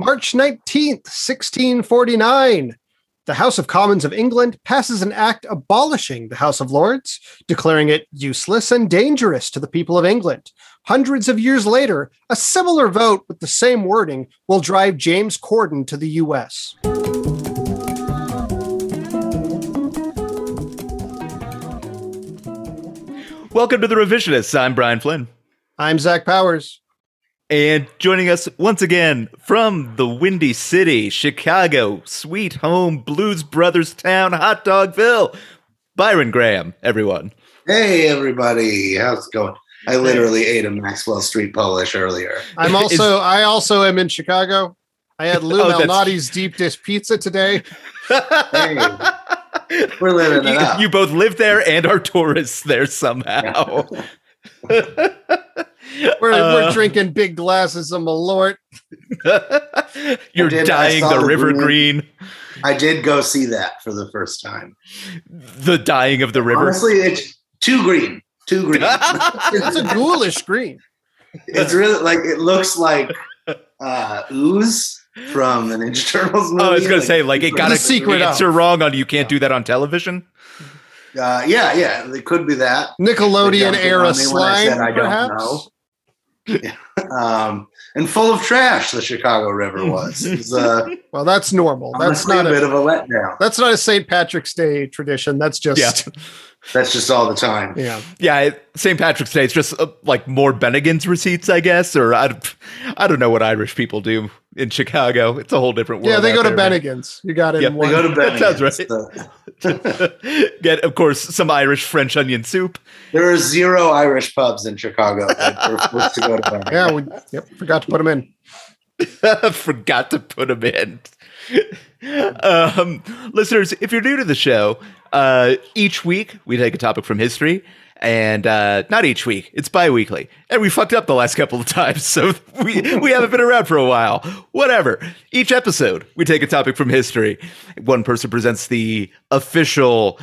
March 19th, 1649. The House of Commons of England passes an act abolishing the House of Lords, declaring it useless and dangerous to the people of England. Hundreds of years later, a similar vote with the same wording will drive James Corden to the US. Welcome to the Revisionists. I'm Brian Flynn. I'm Zach Powers. And joining us once again from the Windy City, Chicago, sweet home, Blues Brothers town, Hot Dogville, Byron Graham, everyone. Hey, everybody. How's it going? I literally ate a Maxwell Street Polish earlier. I'm also Is- I also am in Chicago. I had Lou Oh, that's- Malnati's deep dish pizza today. Hey, we're living it up. you both live there and are tourists there somehow. We're, Uh, we're drinking big glasses of Malort. You're I did- I dyeing saw the the river green- green. I did go see that for the first time. The dying of the river. Honestly, it's too green. Too green. It's a ghoulish green. it's really like it looks like uh, ooze from the Ninja Turtles movie. Oh, I was gonna Like, say, like, it got a secret answer wrong on you can't do that on television. uh, yeah, yeah, it could be that. Nickelodeon They era jumped in on me when I slime, said I don't perhaps. know. Um, and full of trash, the Chicago River was. Was uh, Well, that's normal. That's not a bit a of a letdown. that's not a St. Patrick's Day tradition. That's just Yeah. That's just all the time. yeah. Yeah, St. Patrick's Day. It's just uh, like more Bennigan's receipts, I guess, or I, I don't know what Irish people do in Chicago. It's a whole different world. Yeah, they go to there, man. Bennigan's. You got it Yep, they go to That sounds Bennigan's. right. The- Get, of course, some Irish French onion soup. there are zero Irish pubs in Chicago. We're to go to yeah, we yep, forgot to put them in. Forgot to put them in. um, listeners, if you're new to the show, uh, each week we take a topic from history. And uh, not each week, it's bi weekly. And we fucked up the last couple of times, so we, we haven't been around for a while. Whatever. Each episode, we take a topic from history. One person presents the official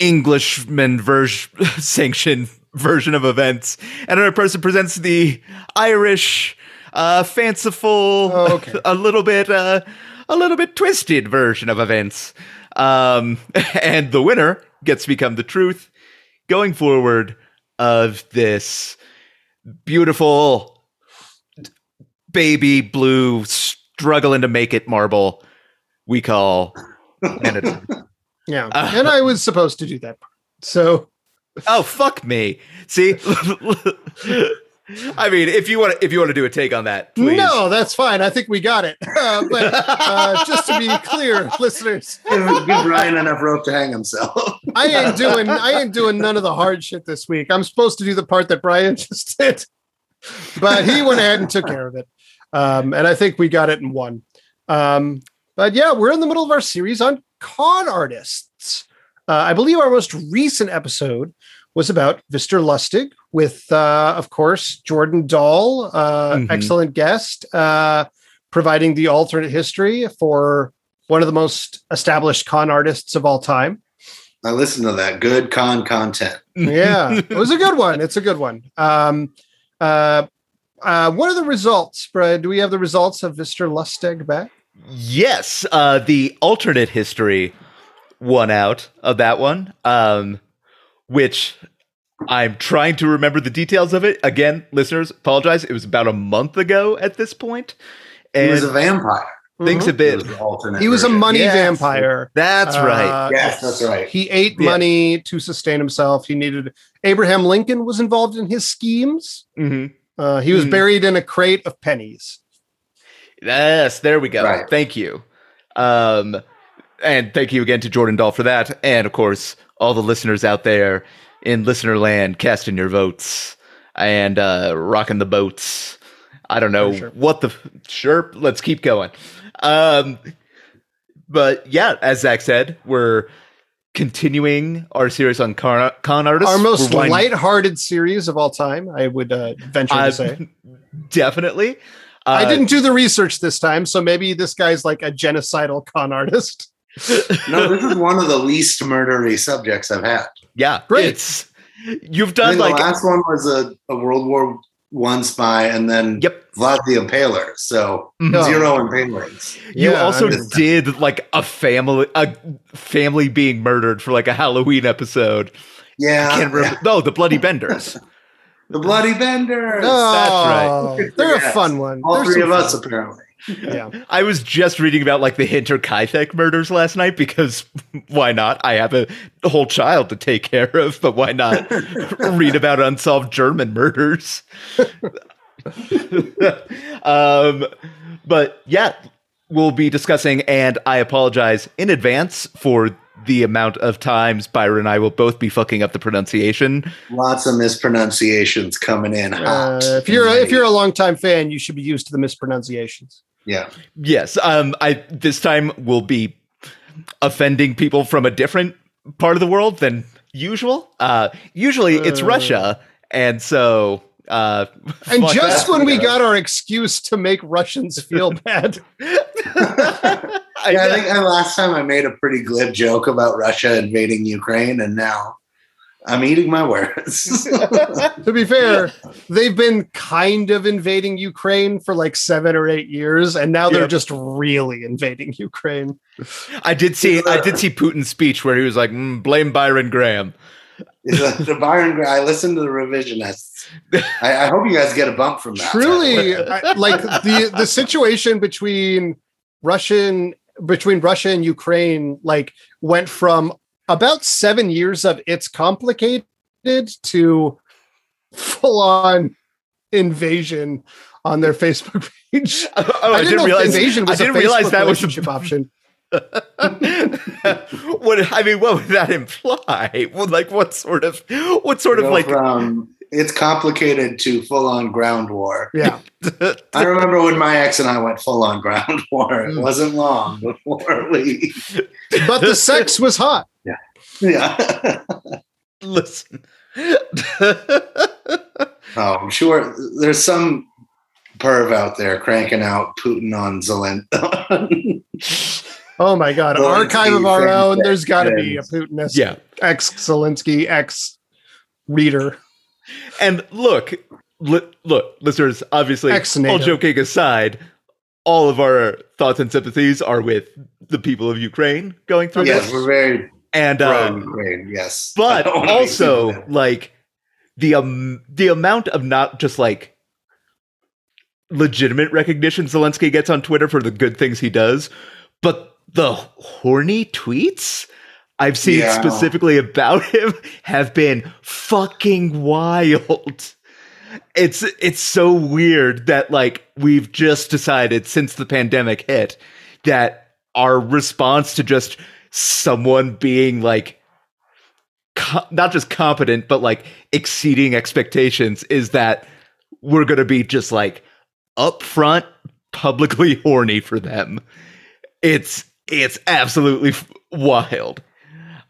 Englishman version sanctioned version of events, and another person presents the Irish, uh, fanciful, Oh, okay. a little bit, uh, a little bit twisted version of events. Um, and the winner gets to become the truth going forward of this beautiful baby blue struggling to make it marble we call Canada. Yeah, Uh, and I was supposed to do that. So Oh fuck me! See, I mean, if you want, to, if you want to do a take on that, please. no, that's fine. I think we got it. Uh, but uh, just to be clear, listeners, Give, give Ryan enough rope to hang himself. I ain't doing I ain't doing none of the hard shit this week. I'm supposed to do the part that Brian just did, but he went ahead and took care of it. Um, and I think we got it in one. Um, but yeah, we're in the middle of our series on con artists. Uh, I believe our most recent episode was about Victor Lustig with, uh, of course, Jordan Dahl, uh, Mhm. excellent guest, uh, providing the alternate history for one of the most established con artists of all time. I listened to that. Good con content. yeah it was a good one it's a good one um uh uh what are the results Brad? do we have the results of Mr. Lustig back yes, uh, the alternate history won out of that one, um, which I'm trying to remember the details of it. Again, listeners, apologize. It was about a month ago at this point, He was a vampire. things Mhm. have He been. was he was a money Yes. vampire That's right. Uh, Yes, that's right. he ate Yeah. money to sustain himself he needed abraham lincoln was involved in his schemes Mhm. uh he was Mhm. buried in a crate of pennies Yes, there we go. Right. Thank you. Um, and thank you again to Jordan Dahl for that. And of course, all the listeners out there in listener land casting your votes and uh, rocking the boats. I don't know sure. what the sure. Let's keep going. Um, but yeah, as Zach said, we're continuing our series on con, con artists. our most We're winding- light-hearted series of all time i would uh, venture Uh, to say definitely. i Uh, didn't do the research this time so maybe this guy's like a genocidal con artist No, this is one of the least murdery subjects I've had. Yeah, Great. It's you've I done like the last one was a, a World War one spy, and then Yep. Vlad the Impaler. So Mhm. zero impalings. You Yeah, also did like a family a family being murdered for like a Halloween episode. Yeah, I can't remember. No, the Bloody Benders. the Bloody Benders. Oh, right. They're a fun one. All They're three some of us, apparently. Yeah. I was just reading about like the Hinterkaifeck murders last night because why not? I have a whole child to take care of, but why not read about unsolved German murders? um, but yeah, we'll be discussing, and I apologize in advance for the amount of times Byron and I will both be fucking up the pronunciation. Lots of mispronunciations coming in Uh, if you're a, if you're a longtime fan, you should be used to the mispronunciations. Yeah, Yes, um, I this time will be offending people from a different part of the world than usual. Uh, usually it's Uh. Russia, and so uh, And just that. when we got our excuse to make Russians feel bad. I, yeah. I think last time I made a pretty glib joke about Russia invading Ukraine, and now I'm eating my words. to be fair, they've been kind of invading Ukraine for like seven or eight years, and now they're Yep. just really invading Ukraine. I did see I did see Putin's speech where he was like, mm, "Blame Byron Graham." the, the Byron, Graham. I listened to the revisionists. I, I hope you guys get a bump from that. Truly, I, like the the situation between Russian between Russia and Ukraine, like went from about seven years of it's complicated to full on invasion on their Facebook page. Oh, I, didn't, know if realize invasion I was a didn't realize that was a relationship option. what I mean, what would that imply? Well, like, what sort of, what sort of like? from it's complicated to full on ground war. Yeah. I remember when my ex and I went full on ground war. It Mm. wasn't long before we. But the sex was hot. Yeah. Yeah. Listen. Oh, I'm sure there's some perv out there cranking out Putin on Zelensky. Oh my god. Zelensky archive of our own. There's gotta be a Putinist yeah, ex Zelensky, ex reader. and look, li- look, listeners. Obviously, Ex-NATO. all joking aside, all of our thoughts and sympathies are with the people of Ukraine going through yes, this, Yes, we're very and uh, Ukraine. Yes, but I don't wanna be also like the um the amount of not just like legitimate recognition Zelensky gets on Twitter for the good things he does, but the horny tweets I've seen Yeah. specifically about him have been fucking wild. It's it's so weird that like we've just decided since the pandemic hit that our response to just someone being like co- not just competent but like exceeding expectations is that we're going to be just like upfront publicly horny for them it's it's absolutely f- wild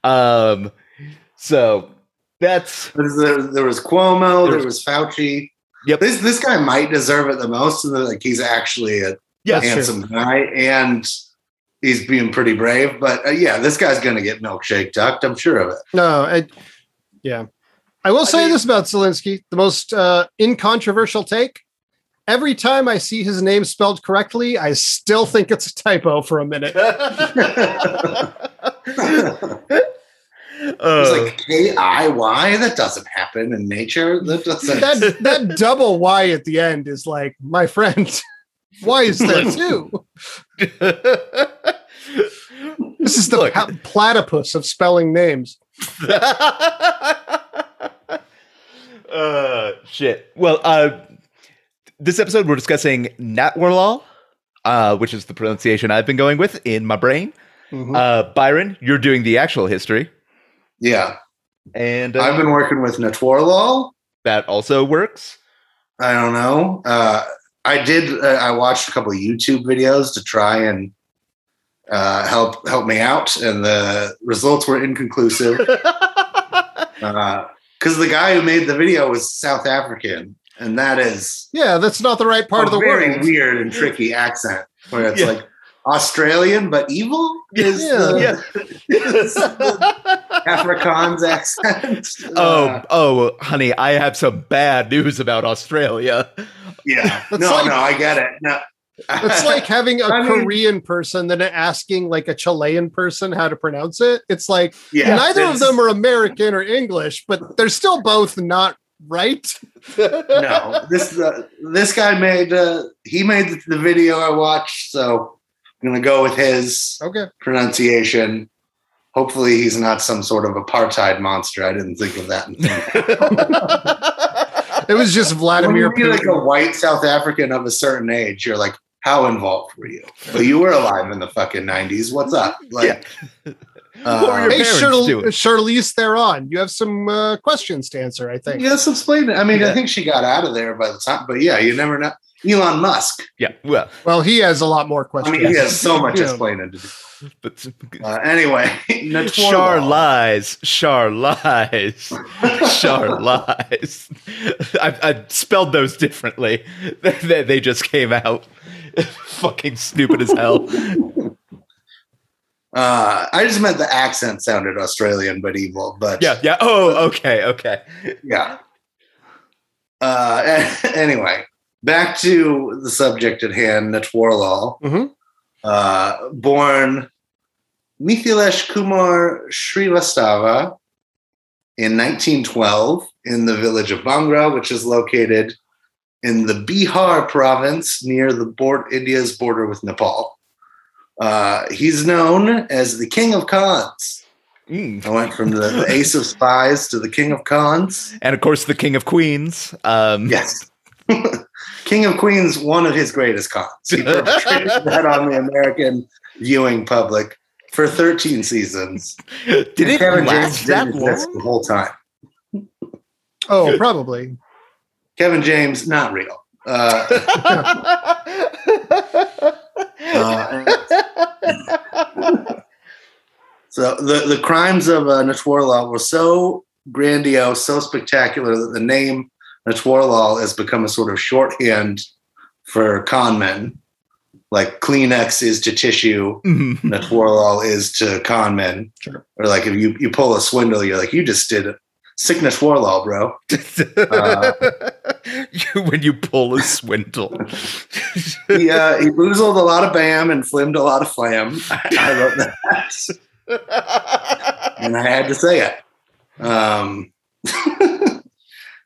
um so that's There, there was Cuomo. There's- There was Fauci. Yep. This this guy might deserve it the most. And like he's actually a yeah handsome guy, and he's being pretty brave. But uh, yeah, this guy's gonna get milkshake ducked. I'm sure of it. No, I, yeah. I will say mean- this about Zelensky: the most uh, incontroversial take. Every time I see his name spelled correctly, I still think it's a typo for a minute. It's Uh, like K I Y. That doesn't happen in nature. That doesn't. that that double Y at the end is like, my friend. Why is there two? This is the Look. pa- platypus of spelling names. uh, shit. Well, uh, this episode we're discussing Natwarlal, uh, which is the pronunciation I've been going with in my brain. Mhm. Uh, Byron, you're doing the actual history, yeah, and uh, I've been working with Natwarlal. that also works. I don't know. Uh, I did. Uh, I watched a couple of YouTube videos to try and uh, help help me out, and the results were inconclusive. Because the guy who made the video was South African, and that is Yeah, that's not the right part of the very world. weird and tricky accent, where it's Yeah. like Australian but evil. Is Yeah. the- yeah. Afrikaans accent. Oh, Uh, oh, honey, I have some bad news about Australia. yeah. No, like- no, I get it. No. It's like having a I mean- Korean person then asking like a Chilean person how to pronounce it. It's like yeah, neither of them are American or English, but they're still both not right. no. This uh, this guy made uh, he made the video I watched, so I'm gonna go with his Okay. pronunciation. Hopefully, he's not some sort of apartheid monster. I didn't think of that. It was just when Vladimir you like a white South African of a certain age, you're like, how involved were you? But you were alive in the fucking 90s. What's up? Like, what were uh, your Hey, parents Charl- doing? Charlize Theron, you have some uh, questions to answer, I think. yes, explain it. I mean, Yeah. I think she got out of there by the time, but yeah, you never know. Elon Musk. Yeah, well, Well, he has a lot more questions. I questions. mean, he has so much Yeah. explaining to do. but Uh, anyway, Char lies, Char lies, Char lies. I, I spelled those differently. they, they just came out fucking stupid as hell. Uh, I just meant the accent sounded Australian but evil. But Yeah, yeah. Oh, okay, okay. yeah. Uh, anyway, back to the subject at hand, Natwarlal. Mhm. Uh, born Mithilesh Kumar Srivastava in 1912 in the village of Bangra, which is located in the Bihar province near the board, India's border with Nepal. Uh, he's known as the King of Cons. Mm. I went from the, the Ace of Spies to the King of Cons. And of course, the King of Queens. Um, Yes. King of Queens, one of his greatest cons. He perpetrated that on the American viewing public for 13 seasons. Did And it Kevin last James that long? the whole time? Oh, probably. Kevin James, not real. Uh, so the, the crimes of uh, Natwarlal were so grandiose, so spectacular that the name Natwarlal has become a sort of shorthand for con men. Like Kleenex is to tissue, Mhm. Natwarlal is to con men. Sure. Or like if you, you pull a swindle, you're like, you just did it. Sick Natwarlal, bro. Uh, You- when you pull a swindle. he, uh, he boozled a lot of BAM and flimmed a lot of flam. I wrote that. and I had to say it. Um,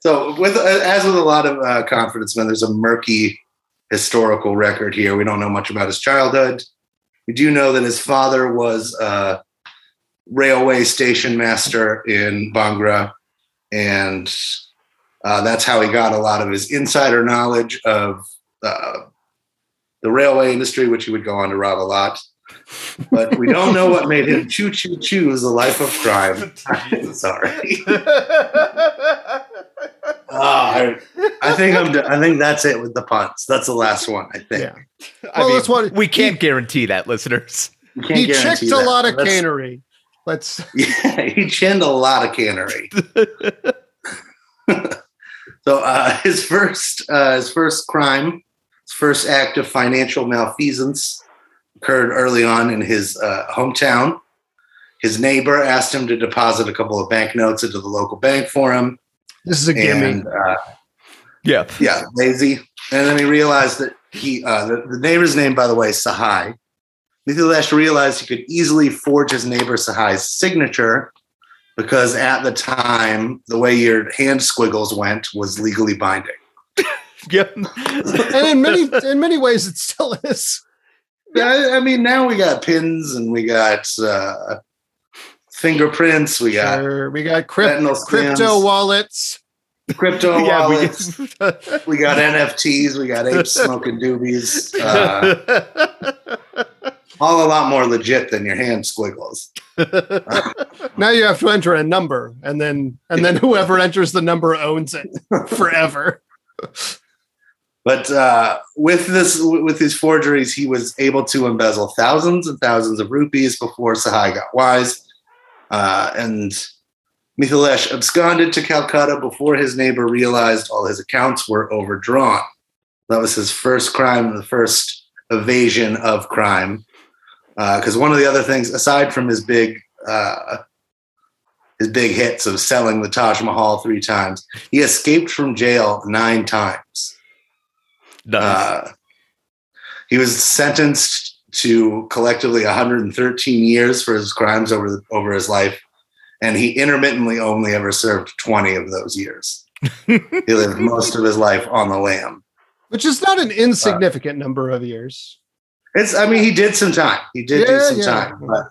so, with as with a lot of uh, confidence men, there's a murky historical record here. We don't know much about his childhood. We do know that his father was a railway station master in Bangra, and uh, that's how he got a lot of his insider knowledge of uh, the railway industry, which he would go on to rob a lot. But we don't know what made him choo choo choose a life of crime. I'm sorry. Ah, I, I think I'm. I think that's it with the puns. That's the last one. I think. Yeah. I Well, mean, that's what- we can't guarantee that, listeners. Can't He guarantee chicked a lot of That's- cannery. Let's Yeah, he chinned a lot of cannery. so uh, his first, uh, his first crime, his first act of financial malfeasance occurred early on in his uh, hometown. His neighbor asked him to deposit a couple of banknotes into the local bank for him, this is a gimme. and uh, Yeah. yeah, lazy. And then he realized that he, uh, the, the neighbor's name, by the way, Sahai. Mithilesh realized he could easily forge his neighbor Sahai's signature because at the time, the way your hand squiggles went was legally binding. Yep. and in many in many ways it still is. Yeah, I, I mean, now we got pins and we got uh, fingerprints, we got Sure, we got crypt, crypto wallets. crypto yeah, we wallets. We, got NFTs, we got apes smoking doobies. Uh, all a lot more legit than your hand squiggles. Now you have to enter a number, and then and then whoever enters the number owns it forever. But uh, with this, with his forgeries, he was able to embezzle thousands and thousands of rupees before Sahai got wise. Uh, and Mithilesh absconded to Calcutta before his neighbor realized all his accounts were overdrawn. That was his first crime, the first evasion of crime. Because one of the other things, aside from his big uh, his big hits of selling the Taj Mahal three times. He escaped from jail nine times. Nice. Uh, he was sentenced to collectively 113 years for his crimes over over his life, and he intermittently only ever served 20 of those years. he lived most of his life on the lam. Which is not an insignificant number of years. It's. I mean, he did some time. He did do some yeah. time, but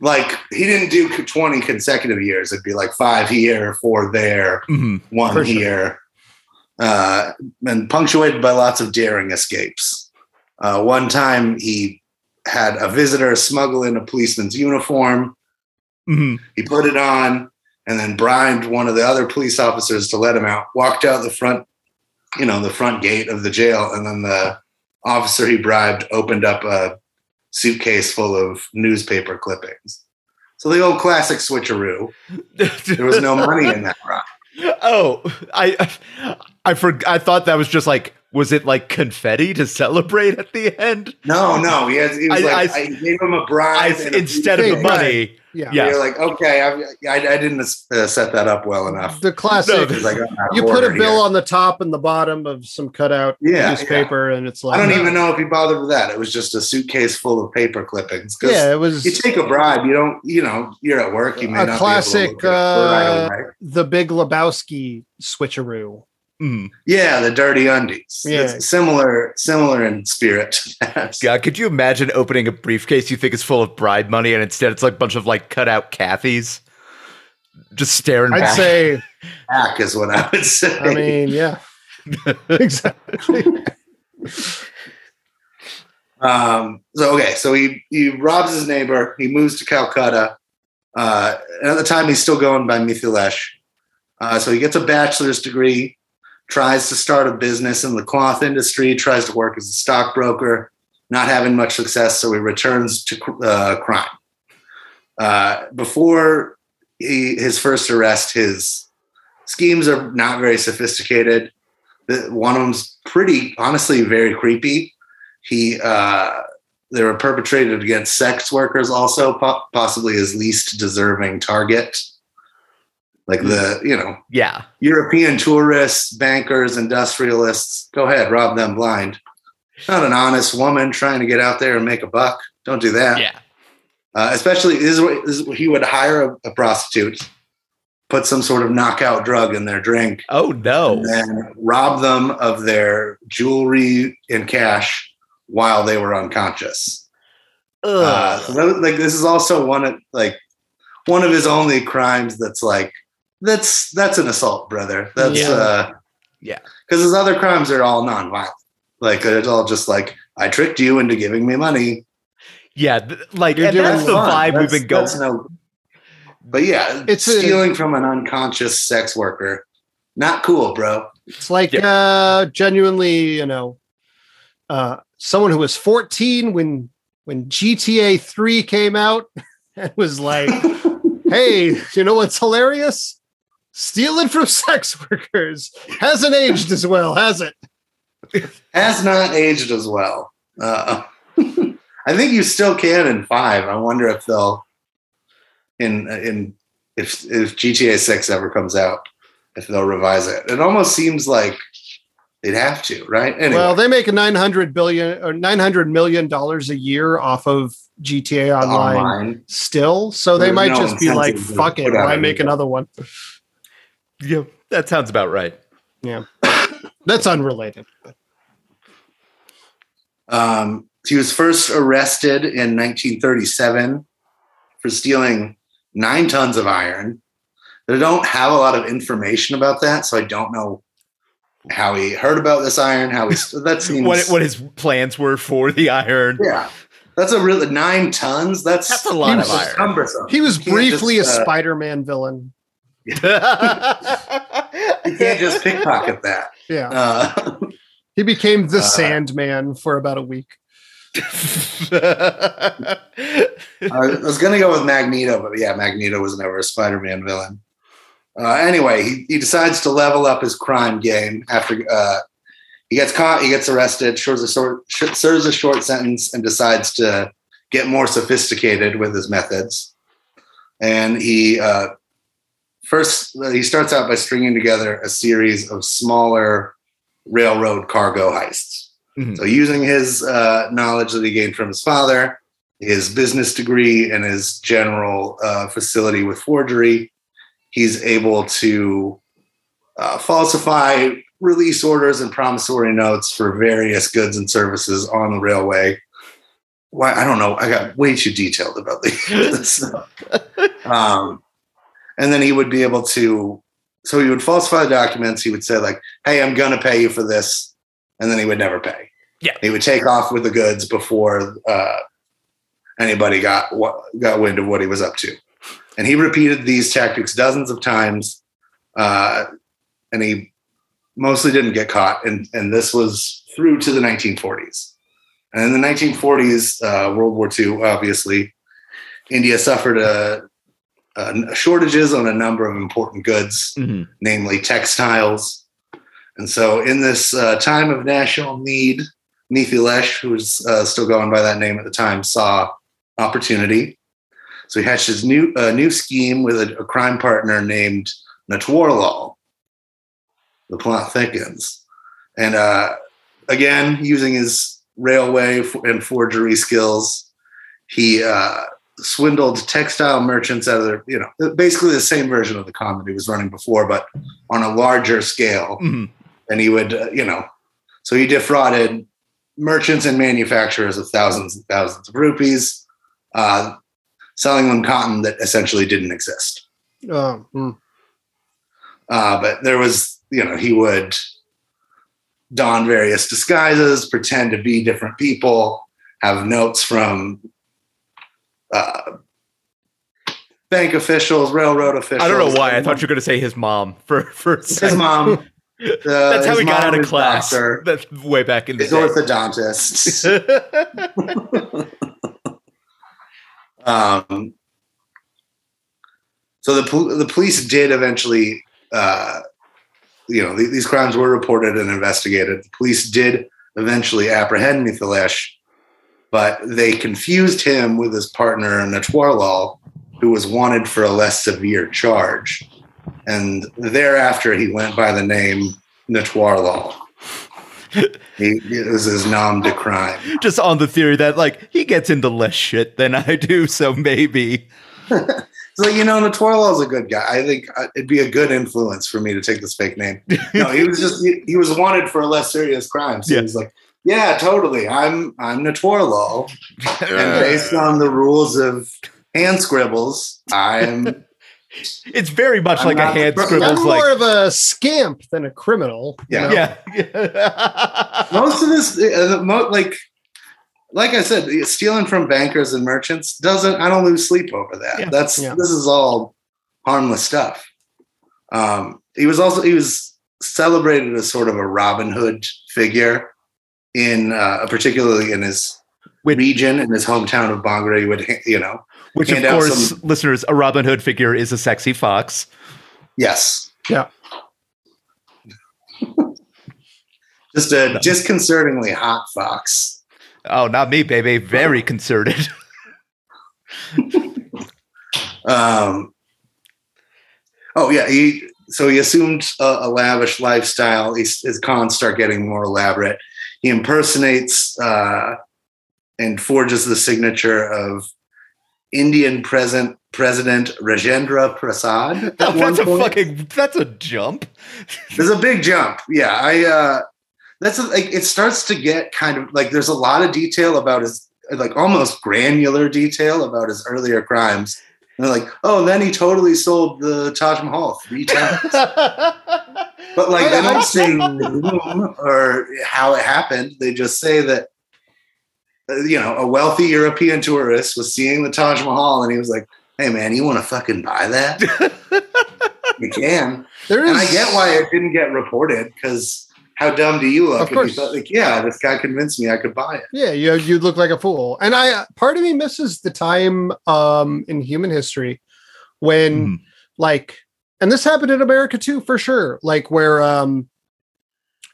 like he didn't do 20 consecutive years. It'd be like five here, four there, Mhm. one For sure. here, uh, and punctuated by lots of daring escapes. Uh, one time he had a visitor smuggle in a policeman's uniform. Mhm. He put it on and then bribed one of the other police officers to let him out. Walked out the front, you know, the front gate of the jail, and then the officer he bribed opened up a suitcase full of newspaper clippings. So the old classic switcheroo. There was no money in that run. Oh, I I for, I thought that was just like was it like confetti to celebrate at the end? No, no, he, has, he was I- like, I- I, gave him a bribe I, and a instead of the Right. money. Yeah. Yeah. You're like, okay, I, I, I didn't uh, set that up well enough. The classic. No, He's like, I'm out of you put a bill here. on the top and the bottom of some cutout Yeah, newspaper, and it's like I don't no. even know if he bothered with that. It was just a suitcase full of paper clippings. Yeah, it was you take a bribe, you don't, you know, you're at work, you may A not classic, be able to look at it uh, right the Big Lebowski switcheroo. Mm. Yeah, the dirty undies. Yeah. It's similar, similar in spirit. God, could you imagine opening a briefcase you think is full of bribe money and instead it's like a bunch of like cut out Cathys just staring I'd back? say. Hack is what I would say. I mean, yeah, exactly. Um, so okay, so he he robs his neighbor. He moves to Calcutta. Uh, and at the time, he's still going by Mithilesh. Uh, so he gets a bachelor's degree, tries to start a business in the cloth industry, tries to work as a stockbroker. Not having much success, so he returns to uh, crime. Uh, before he, his first arrest, his schemes are not very sophisticated. The, one of them's pretty, honestly, very creepy he uh, they were perpetrated against sex workers also po- possibly his least deserving target like the you know yeah. european tourists bankers industrialists go ahead rob them blind not an honest woman trying to get out there and make a buck don't do that Yeah. uh, especially this is, what, this is what he would hire a, a prostitute put some sort of knockout drug in their drink Oh no. and rob them of their jewelry and cash while they were unconscious. Uh, so that like this is also one of like one of his only crimes that's like that's that's an assault, brother. That's Yeah. uh Yeah. Because his other crimes are all nonviolent. Like it's all just like I tricked you into giving me money. yeah, th- like You're and doing that's the Fun. vibe we've been going. that's no- but yeah, It's a- stealing from an unconscious sex worker. Not cool, bro. It's like uh, genuinely, you know, uh, someone who was 14 when when GTA 3 came out and was like, "Hey, you know what's hilarious? Stealing from sex workers hasn't aged as well, has it?" has not aged as well. Uh, I think you still can in five. I wonder if they'll in in if if GTA six ever comes out, if they'll revise it. It almost seems like they'd have to, right? Anyway, Well, they make a 900 billion or 900 million dollars a year off of GTA Online, online. still, so they There's might no just be like, "Fuck it, why make new one." another one?" Yeah, that sounds about right. Yeah, that's unrelated. Um, he was first arrested in 1937 for stealing nine tons of iron. They don't have a lot of information about that, so I don't know how he heard about this iron. How he that seems What what his plans were for the iron. yeah. That's a real nine tons. That's That's a lot of iron. cumbersome. He was You briefly just, a uh, Spider-Man villain. You can't just pickpocket that. Yeah. Uh, He became the Uh, Sandman for about a week. I was going to go with Magneto, but yeah, Magneto was never a Spider-Man villain. Uh, anyway, he, he decides to level up his crime game after uh, he gets caught. He gets arrested, serves a, short, serves a short sentence, and decides to get more sophisticated with his methods. And he uh, first, he starts out by stringing together a series of smaller railroad cargo heists. Mhm. So, using his uh, knowledge that he gained from his father, his business degree, and his general uh, facility with forgery, he's able to uh, falsify release orders and promissory notes for various goods and services on the railway. Why I don't know. I got way too detailed about stuff. um, and then he would be able to. So he would falsify the documents. He would say like, "Hey, I'm going to pay you for this," and then he would never pay. Yeah. he would take off with the goods before uh, anybody got what got wind of what he was up to. And he repeated these tactics dozens of times, uh, and he mostly didn't get caught. And and this was through to the 1940s. And in the 1940s, uh, World War II, obviously, India suffered a, a shortages on a number of important goods, Mhm. namely textiles. And so, in this uh, time of national need, Mithilesh, who was uh, still going by that name at the time, saw opportunity. So he hatched his new uh, new scheme with a, a crime partner named Natwarlal. The plot thickens, and uh, again, using his railway and forgery skills, he uh, swindled textile merchants out of their, you know, basically the same version of the con that he was running before, but on a larger scale. Mhm. And he would, uh, you know, so he defrauded merchants and manufacturers of thousands and thousands of rupees, uh, selling them cotton that essentially didn't exist. Oh, hmm. Uh, but there was, you know, he would don various disguises, pretend to be different people, have notes from uh, bank officials, railroad officials. I don't know why. I thought you were going to say his mom for for his mom. uh, That's how his he got out of class. doctor, That's way back in the his day. orthodontist. Um, so the the police did eventually, uh, you know, th- these crimes were reported and investigated. The police did eventually apprehend Mithilesh, but they confused him with his partner Natwarlal, who was wanted for a less severe charge, and thereafter he went by the name Natwarlal. he, it was his nom de crime. Just on the theory that like he gets into less shit than I do, so maybe. So you know, Natwarlal's a good guy. I think uh, it'd be a good influence for me to take this fake name. No, he was just he, he was wanted for a less serious crime. So Yeah. he was like, "Yeah, totally. I'm I'm Natwarlal, and based on the rules of hand scribbles, I'm It's very much I'm like a hand I'm scribbles. I'm Like more of a scamp than a criminal. you Yeah. know? yeah, most of this uh, the mo- like." Like I said, stealing from bankers and merchants doesn't. I don't lose sleep over that. Yeah. That's Yeah. this is all harmless stuff. Um, he was also he was celebrated as sort of a Robin Hood figure in uh, particularly in his Which- region in his hometown of Bangura. He would you know which of hand out course, some- listeners, a Robin Hood figure is a sexy fox. yes Yeah. just a disconcertingly hot fox. Oh, not me, baby. Very concerted. Um, oh yeah, he so he assumed a, a lavish lifestyle. His, his cons start getting more elaborate. He impersonates uh, and forges the signature of Indian present President Rajendra Prasad. Oh, that's a point. fucking. That's a jump. There's a big jump. Yeah, I. Uh, that's a, like it starts to get kind of like there's a lot of detail about his like almost granular detail about his earlier crimes. And they're like, oh, then he totally sold the Taj Mahal three times. But like they don't say or how it happened. They just say that uh, you know a wealthy European tourist was seeing the Taj Mahal and he was like, "Hey man, you want to fucking buy that? you can." There is, And I get why it didn't get reported because how dumb do you look? Of course. thought, like, yeah, this guy convinced me I could buy it. Yeah, you you look like a fool, and I part of me misses the time um, in human history when Mhm. like, and this happened in America too, for sure. Like where um,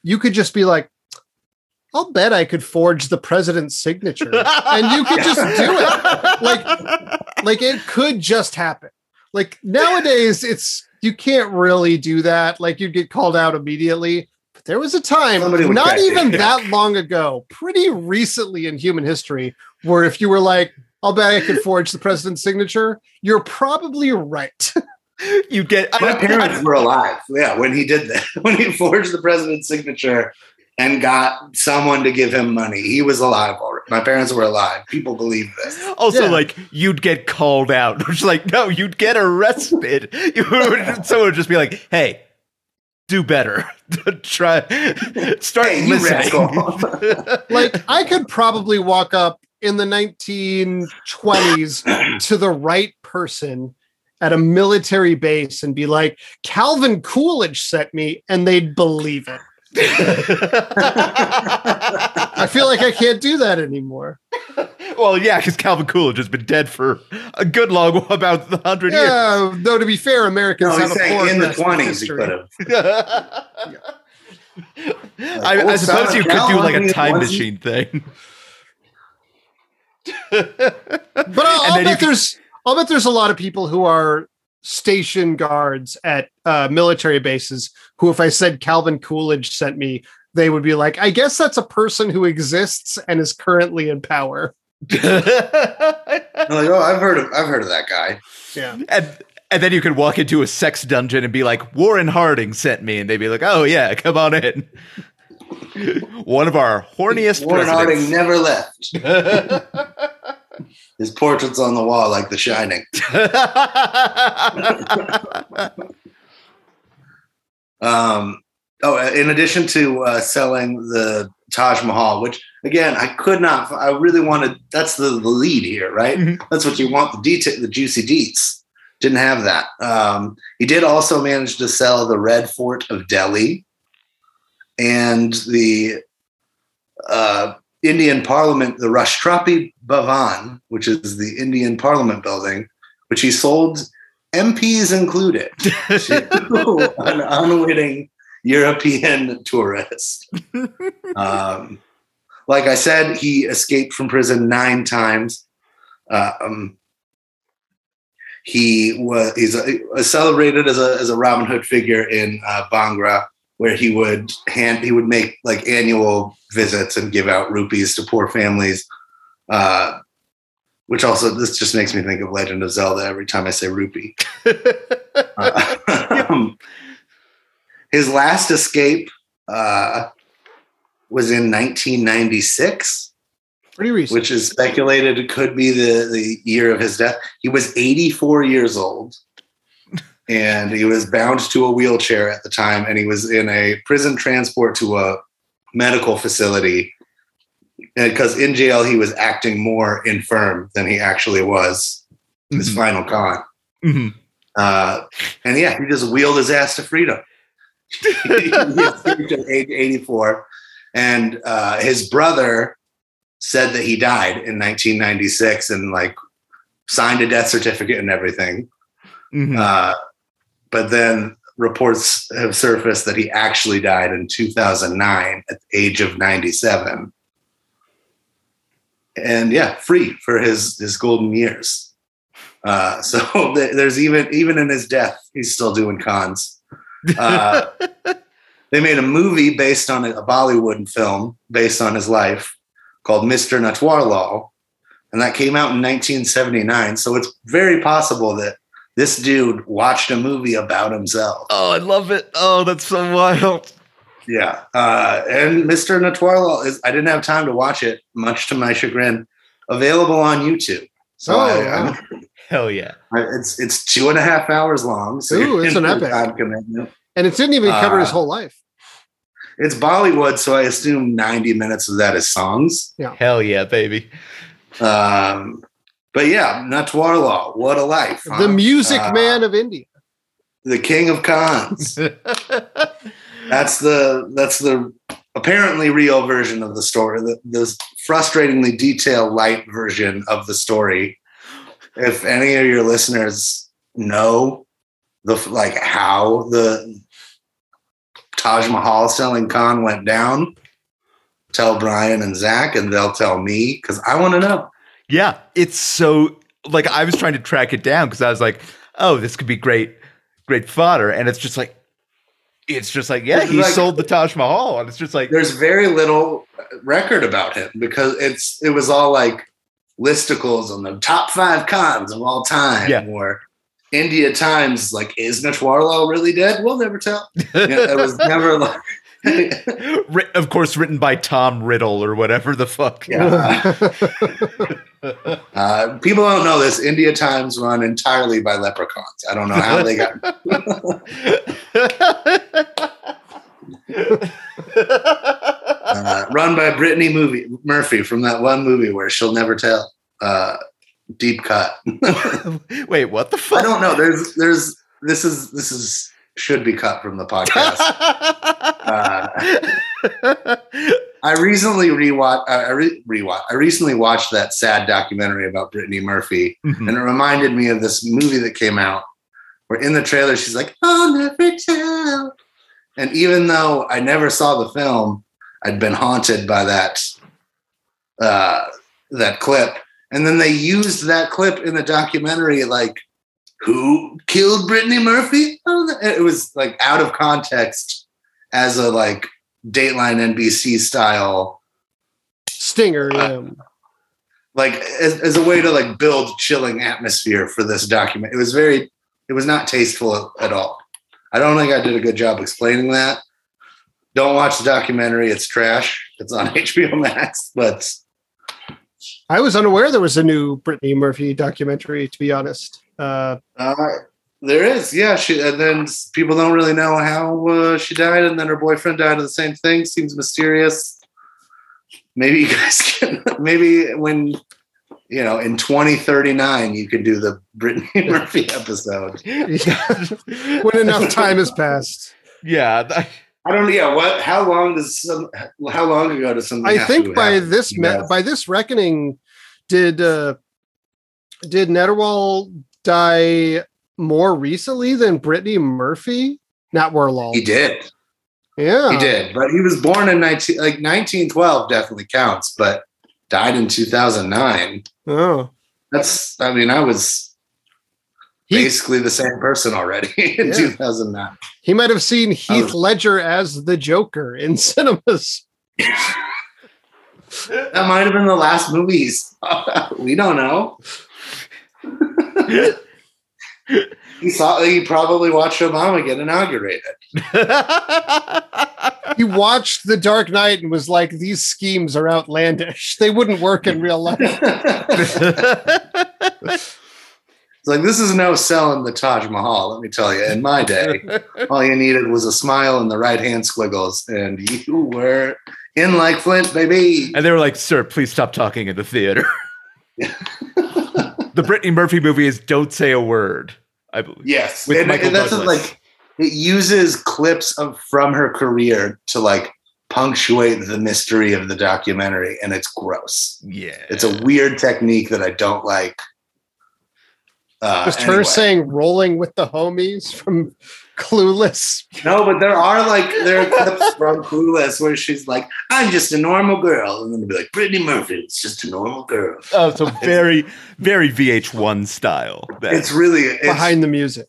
you could just be like, "I'll bet I could forge the president's signature," and you could just do it. Like, like it could just happen. Like nowadays, it's you can't really do that. Like you'd get called out immediately. But there was a time, Somebody not even yeah. that long ago, pretty recently in human history, where if you were like, I'll bet I could forge the president's signature, you're probably right. You get My parents were alive. Yeah, when he did that, when he forged the president's signature and got someone to give him money, he was alive already. My parents were alive. People believe this. Also, Yeah. like you'd get called out. Which, like, no, you'd get arrested. You would, someone would just be like, "Hey, do better. Try, start Hey, listening." like I could probably walk up in the 1920s to the right person at a military base and be like, Calvin Coolidge sent me, and they'd believe it. I feel like I can't do that anymore. Well, yeah, because Calvin Coolidge has been dead for a good long about the hundred years. Yeah, though to be fair, Americans no, have a poor in the twenties he history. could have. I, I suppose you could do like a time machine thing. But I'll, I'll bet can- there's I'll bet there's a lot of people who are station guards at uh, military bases who, if I said Calvin Coolidge sent me, they would be like, I guess that's a person who exists and is currently in power. They're like, oh, I've heard of I've heard of that guy. Yeah. and and then you could walk into a sex dungeon and be like, Warren Harding sent me, and they'd be like, Oh yeah, come on in. One of our horniest Warren Harding never left. His portrait's on the wall like The Shining. Um, oh, in addition to uh, selling the Taj Mahal, which again I could not. I really wanted. That's the, the lead here, right? Mhm. That's what you want. The detail, the juicy deets. Didn't have that. Um, he did also manage to sell the Red Fort of Delhi and the uh, Indian Parliament, the Rashtrapati Bhavan, which is the Indian Parliament building, which he sold MPs included to an unwitting European tourist. Um, like I said, he escaped from prison nine times. Um, he was he's a, was celebrated as a as a Robin Hood figure in uh, Bangra, where he would hand he would make like annual visits and give out rupees to poor families. Uh, which also this just makes me think of Legend of Zelda every time I say rupee. Uh, his last escape uh, was in 1996, Pretty recent. which is speculated it could be the, the year of his death. He was 84 years old and he was bound to a wheelchair at the time and he was in a prison transport to a medical facility because in jail he was acting more infirm than he actually was his Mhm. final con Mhm. uh, and yeah he just wheeled his ass to freedom he escaped at age 84 and uh, his brother said that he died in 1996 and like signed a death certificate and everything Mhm. uh, but then reports have surfaced that he actually died in 2009 at the age of 97 and yeah free for his his golden years uh, so there's even even in his death he's still doing cons uh, they made a movie based on a, a bollywood film based on his life called mr natwarlal and that came out in 1979 so it's very possible that this dude watched a movie about himself oh, I love it. Oh, that's so wild. yeah uh, and mr natwarlal is i didn't have time to watch it much to my chagrin available on youtube so Oh, I- wow. I'm- Hell yeah. it's it's two and a half hours long so Ooh, it's an epic. time commitment and it didn't even cover his Uh, whole life. It's Bollywood, so I assume 90 minutes of that is songs. Yeah. Hell yeah, baby. Um, but yeah, Natwarlal, what a life. huh? The music Uh, man of India. The king of cons. that's the that's the apparently real version of the story. The, the frustratingly detailed light version of the story. If any of your listeners know the like how the Taj Mahal selling con went down, tell Brian and Zach, and they'll tell me because I want to know. yeah, it's so like I was trying to track it down because I was like, oh, this could be great great fodder, and it's just like, it's just like, yeah, It's he like- sold the Taj Mahal, and it's just like, There's very little record about him because it's it was all like listicles on the top five cons of all time, Yeah. or India Times like is Natwarlal really dead? We'll never tell. You know, it was never like. Of course, written by Tom Riddle or whatever the fuck. Yeah. Uh, people don't know this. India Times run entirely by leprechauns. I don't know how they got. Uh, run by Brittany movie Murphy from that one movie where she'll never tell. Uh, deep cut. Wait, what the fuck? I don't know. There's there's this is this is should be cut from the podcast. Uh, I recently rewatched. I re- rewatch. I recently watched that sad documentary about Brittany Murphy, Mhm. and it reminded me of this movie that came out where in the trailer she's like, "I'll never tell." And even though I never saw the film, I'd been haunted by that uh, that clip. And then they used that clip in the documentary, like, "Who killed Brittany Murphy?" Oh, It was like out of context as a like Dateline NBC style Stinger. Uh, like as, as a way to like build chilling atmosphere for this document. It was very, it was not tasteful at all. I don't think I did a good job explaining that. Don't watch the documentary; it's trash. It's on HBO Max, but I was unaware there was a new Brittany Murphy documentary. To be honest, uh, uh, there is, yeah. She and then people don't really know how uh, she died, and then her boyfriend died of the same thing. Seems mysterious. Maybe you guys can. Maybe when you know in 2039 you can do the Brittany Murphy episode. when enough time has passed. yeah, th- I don't. know. Yeah. What? How long does some? How long ago does something? I think by happen? this by this reckoning, did uh, did Natwarlal die more recently than Brittany Murphy? Natwarlal. he did. Yeah, He did. But he was born in 19 like 1912 definitely counts, but died in 2009. Oh, That's. I mean, I was basically the same person already in Yeah. 2009. he might have seen Heath was- Ledger as the Joker in cinemas. That might have been the last movies. we don't know. He saw. He probably watched Obama get inaugurated. He watched The Dark Knight and was like, "These schemes are outlandish. They wouldn't work in real life." It's like this is no selling the Taj Mahal. Let me tell you, in my day, all you needed was a smile and the right hand squiggles, and you were in like Flint, baby. and they were like, "Sir, please stop talking in the theater." the Brittany Murphy movie is "Don't Say a Word." I believe. Yes, With and, Michael and that's Douglas. like it uses clips of from her career to like punctuate the mystery of the documentary, and it's gross. Yeah, It's a weird technique that I don't like. Uh, Just her saying "rolling with the homies" from Clueless. No, but there are like there are clips from Clueless where she's like, "I'm just a normal girl," and then be like, "Brittany Murphy, it's just a normal girl." oh, so very, very VH1 style. That- It's really it's, behind the music.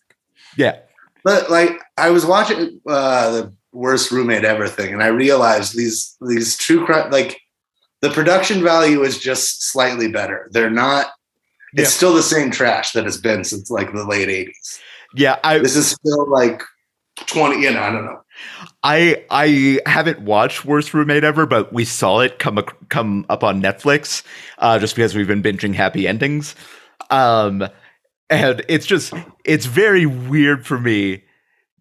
yeah, But like, I was watching uh, the worst roommate ever thing, and I realized these these true crime like the production value is just slightly better. They're not. It's Yeah. still the same trash that it's been since like the late '80s. yeah. I This is still like twenty. You know, I don't know. I I haven't watched Worst Roommate Ever, but we saw it come ac- come up on Netflix uh, just because we've been binging Happy Endings. Um, and it's just it's very weird for me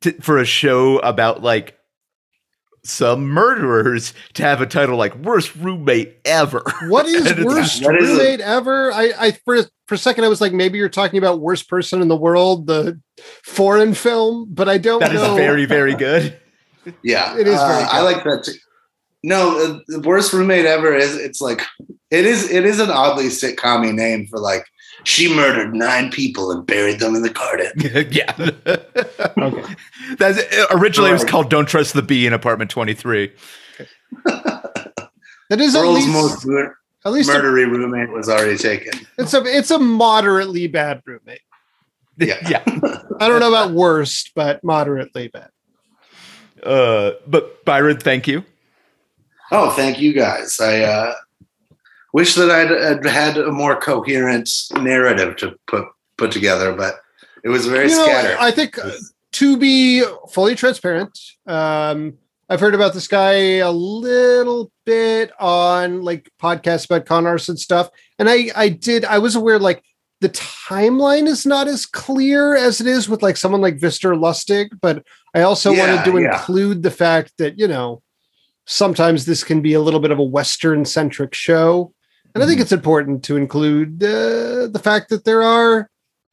to, for a show about like some murderers to have a title like Worst Roommate Ever. What is worst That is a- roommate ever? I, I for for a second I was like, maybe you're talking about worst person in the world, the foreign film, but I don't That is know. very very good. Yeah, It is uh, very I like that. Too. No, uh, the worst roommate ever is. It's like it is. It is an oddly sitcom name for like she murdered nine people and buried them in the garden. yeah. Okay. That's originally it was called Don't Trust the Bee in Apartment 23. That is at least most mur- at least a, murdery roommate was already taken. it's a it's a moderately bad roommate. Yeah. yeah. I don't know about worst, but moderately bad. Uh, but Byron, thank you. Oh, thank you guys. I uh, wish that I'd, I'd had a more coherent narrative to put put together, but it was very You know, scattered. I think uh, to be fully transparent, um, I've heard about this guy a little bit on like podcasts about con artists and stuff, and I I did I was aware like the timeline is not as clear as it is with like someone like Victor Lustig, but I also Yeah, wanted to yeah. include the fact that you know sometimes this can be a little bit of a Western centric show. And I think Mhm. it's important to include uh, the fact that there are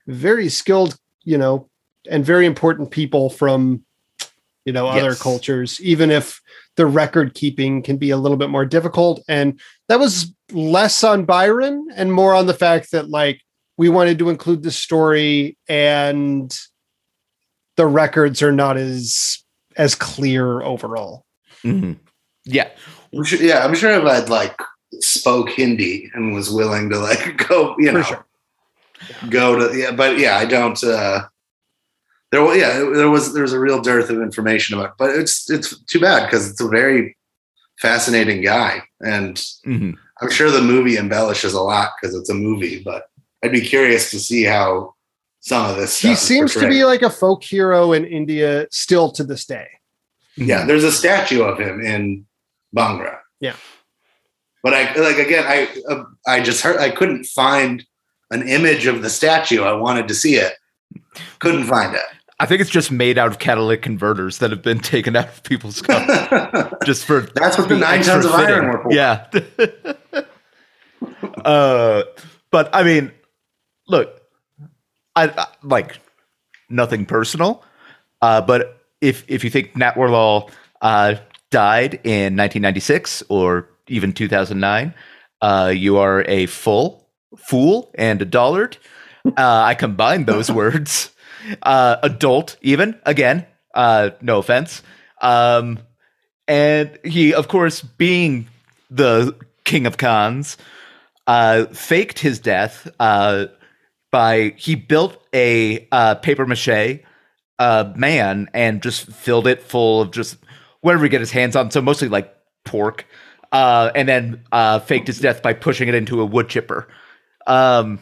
very skilled, you know, and very important people from, you know, other Yes. cultures, even if the record keeping can be a little bit more difficult. And that was less on Byron and more on the fact that, like, we wanted to include the story and the records are not as as clear overall. Mhm. Yeah. Yeah, I'm sure if I'd like spoke Hindi and was willing to like go, you know, sure. go to yeah, but yeah, I don't. uh There, yeah, there was there was a real dearth of information about, it. but it's it's too bad because it's a very fascinating guy, and Mhm. I'm sure the movie embellishes a lot because it's a movie. But I'd be curious to see how some of this. He seems to be like a folk hero in India still to this day. Yeah, there's a statue of him in Bangra. Yeah. But I like again, I uh, I just heard I couldn't find an image of the statue. I wanted to see it. Couldn't find it. I think it's just made out of catalytic converters that have been taken out of people's cups it. just for That's what the nine tons of fitting. iron were for. Yeah. uh, but I mean, look, I, I like nothing personal, uh, but if if you think Natwarlal uh, died in 1996 or even 2009, uh, you are a full fool and a dollard. Uh, I combined those words. Uh, adult, even again. Uh, no offense. Um, and he, of course, being the king of cons, uh, faked his death uh, by he built a uh, paper mache uh, man and just filled it full of just whatever he get his hands on. So mostly like pork, uh, and then uh, faked his death by pushing it into a wood chipper. Um,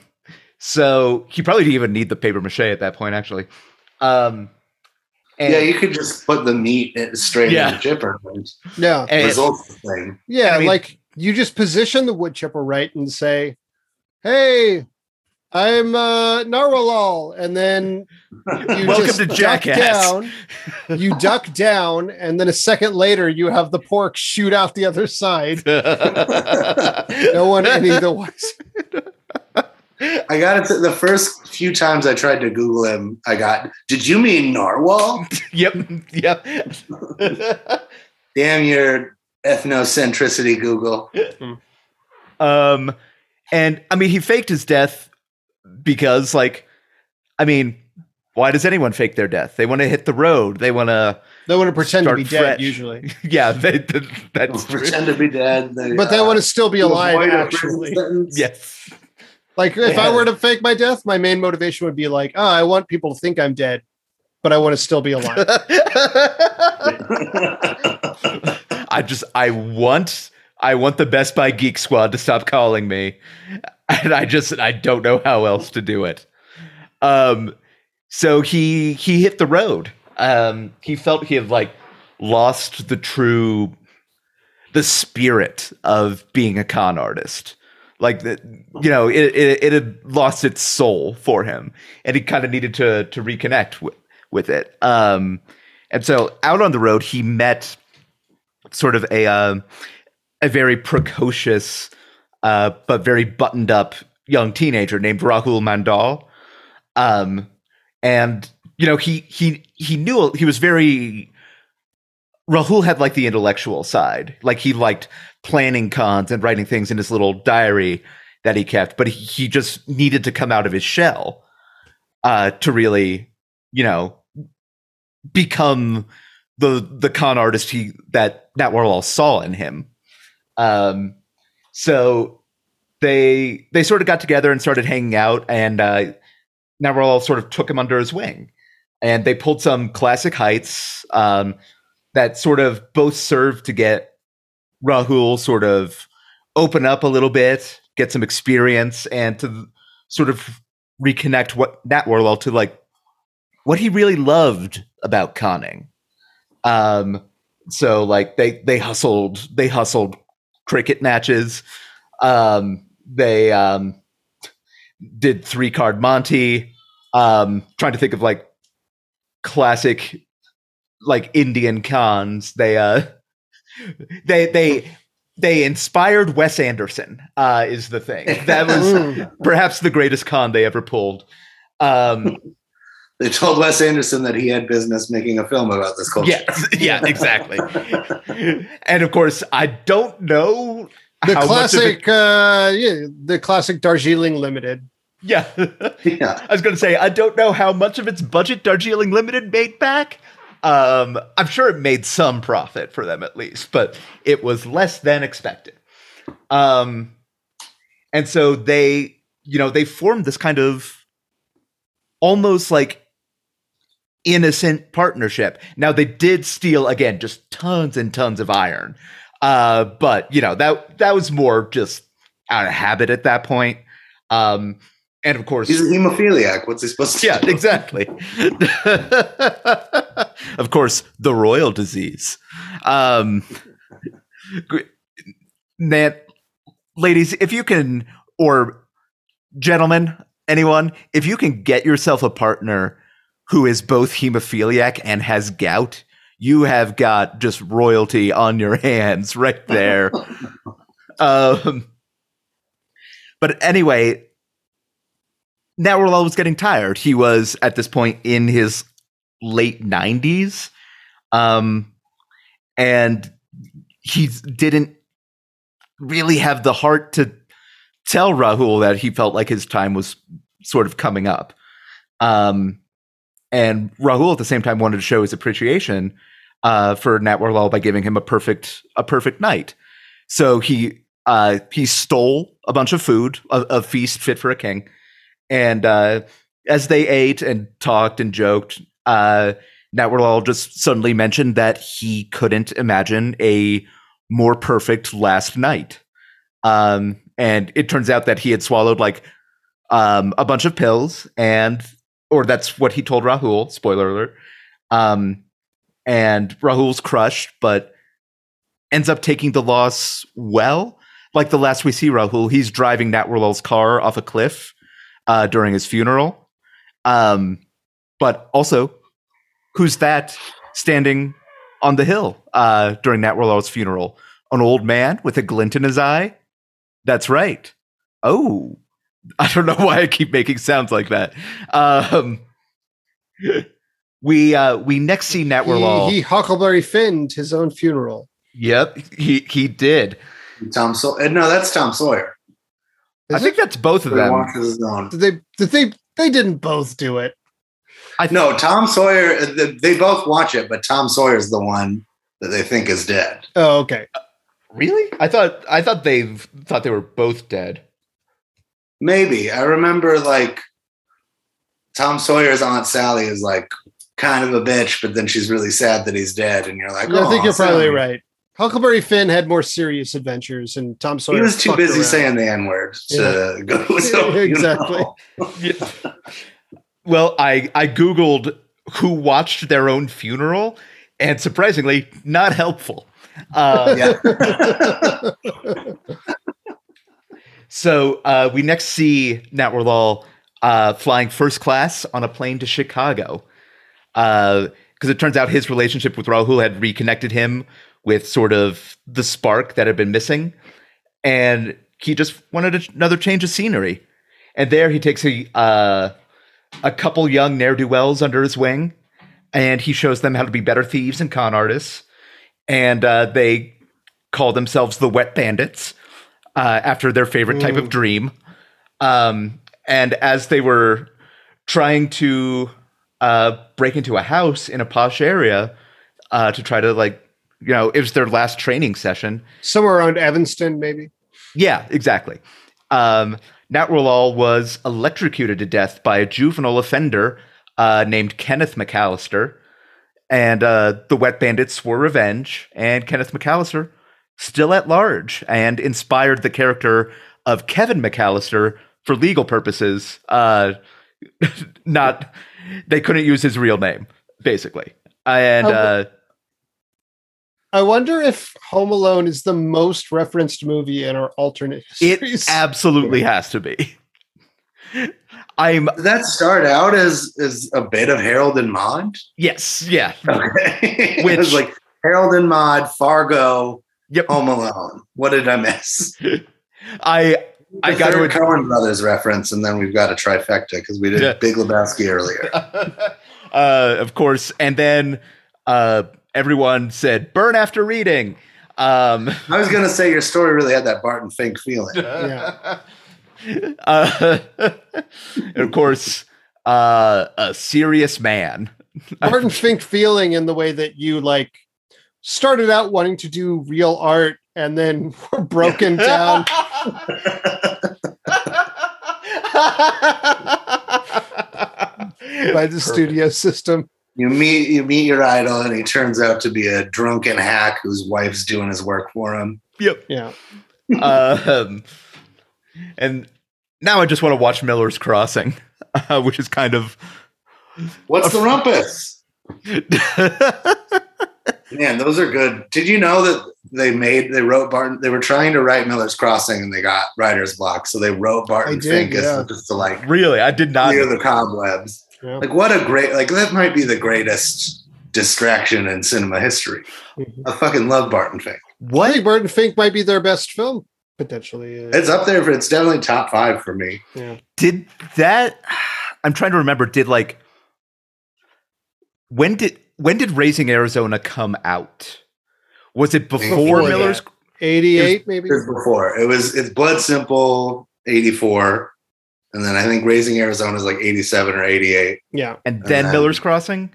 so he probably didn't even need the paper mache at that point, actually. Um, and, Yeah, you could just put the meat straight Yeah. in the chipper and Yeah. and- result the thing. Yeah, I mean- like you just position the wood chipper right and say, "Hey, I'm uh, Narwhalal," and then you Welcome just to duck Jackass. down. You duck down, and then a second later, you have the pork shoot out the other side. No one any the wiser. I got it. The first few times I tried to Google him, I got. Did you mean narwhal? yep, yep. Damn your ethnocentricity, Google. um, and I mean, he faked his death because, like, I mean, why does anyone fake their death? They want to hit the road. They want to, They want to pretend to be dead fresh. usually, yeah. They, that's true. Pretend to be dead, they, but they uh, want to still be alive. avoid a prison Actually, sentence. Yes. like if I were to fake my death, my main motivation would be like, "Oh, I want people to think I'm dead, but I want to still be alive." I just I want I want the Best Buy Geek Squad to stop calling me. And I just I don't know how else to do it. Um so he he hit the road. Um he felt he had like lost the true the spirit of being a con artist. Like that, you know, it, it it had lost its soul for him, and he kind of needed to to reconnect with with it. Um, and so out on the road, he met sort of a um a very precocious uh, but very buttoned up young teenager named Rahul Mandal. Um, and you know he he he knew he was very Rahul had like the intellectual side, like he liked planning cons and writing things in his little diary that he kept, but he, he just needed to come out of his shell uh, to really, you know, become the the con artist he that Nat saw in him. Um, so they they sort of got together and started hanging out, and uh, Natwarlal sort of took him under his wing, and they pulled some classic heights um, that sort of both served to get Rahul sort of open up a little bit, get some experience, and to sort of reconnect what Natwarlal to like what he really loved about conning. Um, so like they they hustled they hustled cricket matches. Um, they um, did three card Monty. Um, trying to think of like classic like Indian cons. They uh they they they inspired Wes Anderson, uh, is the thing. That was perhaps the greatest con they ever pulled. Um, they told Wes Anderson that he had business making a film about this culture. Yes, yeah, exactly. and of course, I don't know the classic, it, uh, yeah, the classic Darjeeling Limited. Yeah, yeah. I was going to say I don't know how much of its budget Darjeeling Limited made back, um, I'm sure it made some profit for them at least, but it was less than expected. Um, and so they, you know, they formed this kind of almost like innocent partnership. Now they did steal again just tons and tons of iron. Uh, but you know, that that was more just out of habit at that point. Um, and of course, he's a hemophiliac. What's he supposed to? Yeah, do? exactly. of course, the royal disease. Um, ladies, if you can, or gentlemen, anyone, if you can get yourself a partner who is both hemophiliac and has gout, you have got just royalty on your hands right there. um, but anyway, Natwarlal was getting tired. He was at this point in his late 90s. Um, and he didn't really have the heart to tell Rahul that he felt like his time was sort of coming up. Um, and Rahul at the same time wanted to show his appreciation uh, for Natwarlal by giving him a perfect a perfect night. So he uh, he stole a bunch of food, a, a feast fit for a king, and uh, as they ate and talked and joked, uh, Natwarlal just suddenly mentioned that he couldn't imagine a more perfect last night. Um, and it turns out that he had swallowed like um, a bunch of pills, and or that's what he told Rahul. Spoiler alert. Um, and Rahul's crushed, but ends up taking the loss well. Like the last we see Rahul, he's driving Nat Natwarlal's car off a cliff uh, during his funeral. Um, but also, who's that standing on the hill uh, during Natwarlal's funeral? An old man with a glint in his eye? That's right. Oh, I don't know why I keep making sounds like that. Um, we uh, we next see Natwarlal. He, he Huckleberry Finned his own funeral. Yep, he he did. Tom Sawyer. No, that's Tom Sawyer. Is I it? think that's both of them. Did they? Did they? They didn't both do it. I no, Tom Sawyer. Uh, they both watch it, but Tom Sawyer's the one that they think is dead. Oh, okay. Uh, really? I thought I thought they thought they were both dead. Maybe I remember like Tom Sawyer's Aunt Sally is like kind of a bitch, but then she's really sad that he's dead, and you're like, yeah, I think you're probably right. Huckleberry Finn had more serious adventures, and Tom Sawyer. He was too busy around. saying the N word to yeah. go. So, exactly. yeah. Well, I I googled who watched their own funeral, and surprisingly, not helpful. Uh, yeah. so uh, we next see Natwarlal uh, flying first class on a plane to Chicago, because uh, it turns out his relationship with Rahul had reconnected him with sort of the spark that had been missing. And he just wanted another change of scenery. And there he takes a uh, a couple young ne'er do wells under his wing, and he shows them how to be better thieves and con artists. And uh, they call themselves the Wet Bandits uh, after their favorite type of mm. dream. Um, and as they were trying to uh, break into a house in a posh area uh, to try to like you know, it was their last training session. Somewhere around Evanston, maybe. Yeah, exactly. Um, Natwarlal was electrocuted to death by a juvenile offender uh, named Kenneth McAllister. And uh, the Wet Bandits swore revenge, and Kenneth McAllister still at large and inspired the character of Kevin McAllister for legal purposes. Uh, not, they couldn't use his real name, basically. And Oh, uh, I wonder if Home Alone is the most referenced movie in our alternate it absolutely has to be. I'm, Did that start out as as a bit of Harold and Maude? yes, yeah. Okay. it Which- was like Harold and Maude, Fargo, Yep. Home Alone. What did I miss? I, I got a third Coen Brothers reference, and then we've got a trifecta because we did Yeah. Big Lebowski earlier. uh, of course. And then uh, everyone said, burn after reading. Um, I was gonna say your story really had that Barton Fink feeling. Yeah. uh, and of course, uh, a serious man. Barton Fink feeling in the way that you like started out wanting to do real art and then were broken down. by the studio system. You meet you meet your idol, and he turns out to be a drunken hack whose wife's doing his work for him. Yep. Yeah. um, and now I just want to watch Miller's Crossing, uh, which is kind of. What's the rumpus? Man, those are good. Did you know that they made they wrote Barton? They were trying to write Miller's Crossing, and they got writer's block, so they wrote Barton did, Fink as yeah. just to like really, I did not. clear the cobwebs. Yeah. Like what a great like that might be the greatest distraction in cinema history. Mhm. I fucking love Barton Fink. I What? think Barton Fink might be their best film potentially. Uh, It's up there for it's definitely top five for me. yeah. Did that? I'm trying to remember. Did like when did when did Raising Arizona come out? Was it before, Before Miller's? 88 maybe. It was before. It was it's Blood Simple 84. And then I think Raising Arizona is like 87 or 88. Yeah. And then Uh, Miller's Crossing.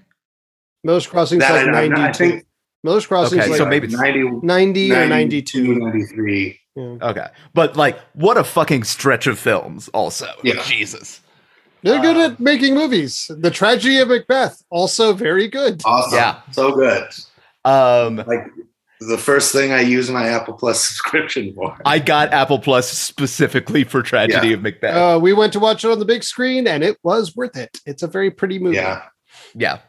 Miller's Crossing That like I- I 92. think- Miller's Crossing's Okay, like so maybe- 90, 90 or 92. 93. Yeah. Okay, but like, what a fucking stretch of films. Also, Yeah. Jesus. They're good Um, at making movies. The Tragedy of Macbeth, also very good. Awesome. Yeah. So good. Um, Like the first thing I use my Apple Plus subscription for. I got Apple Plus specifically for Tragedy Yeah. of Macbeth. Uh, we went to watch it on the big screen and it was worth it. It's a very pretty movie. yeah. Yeah.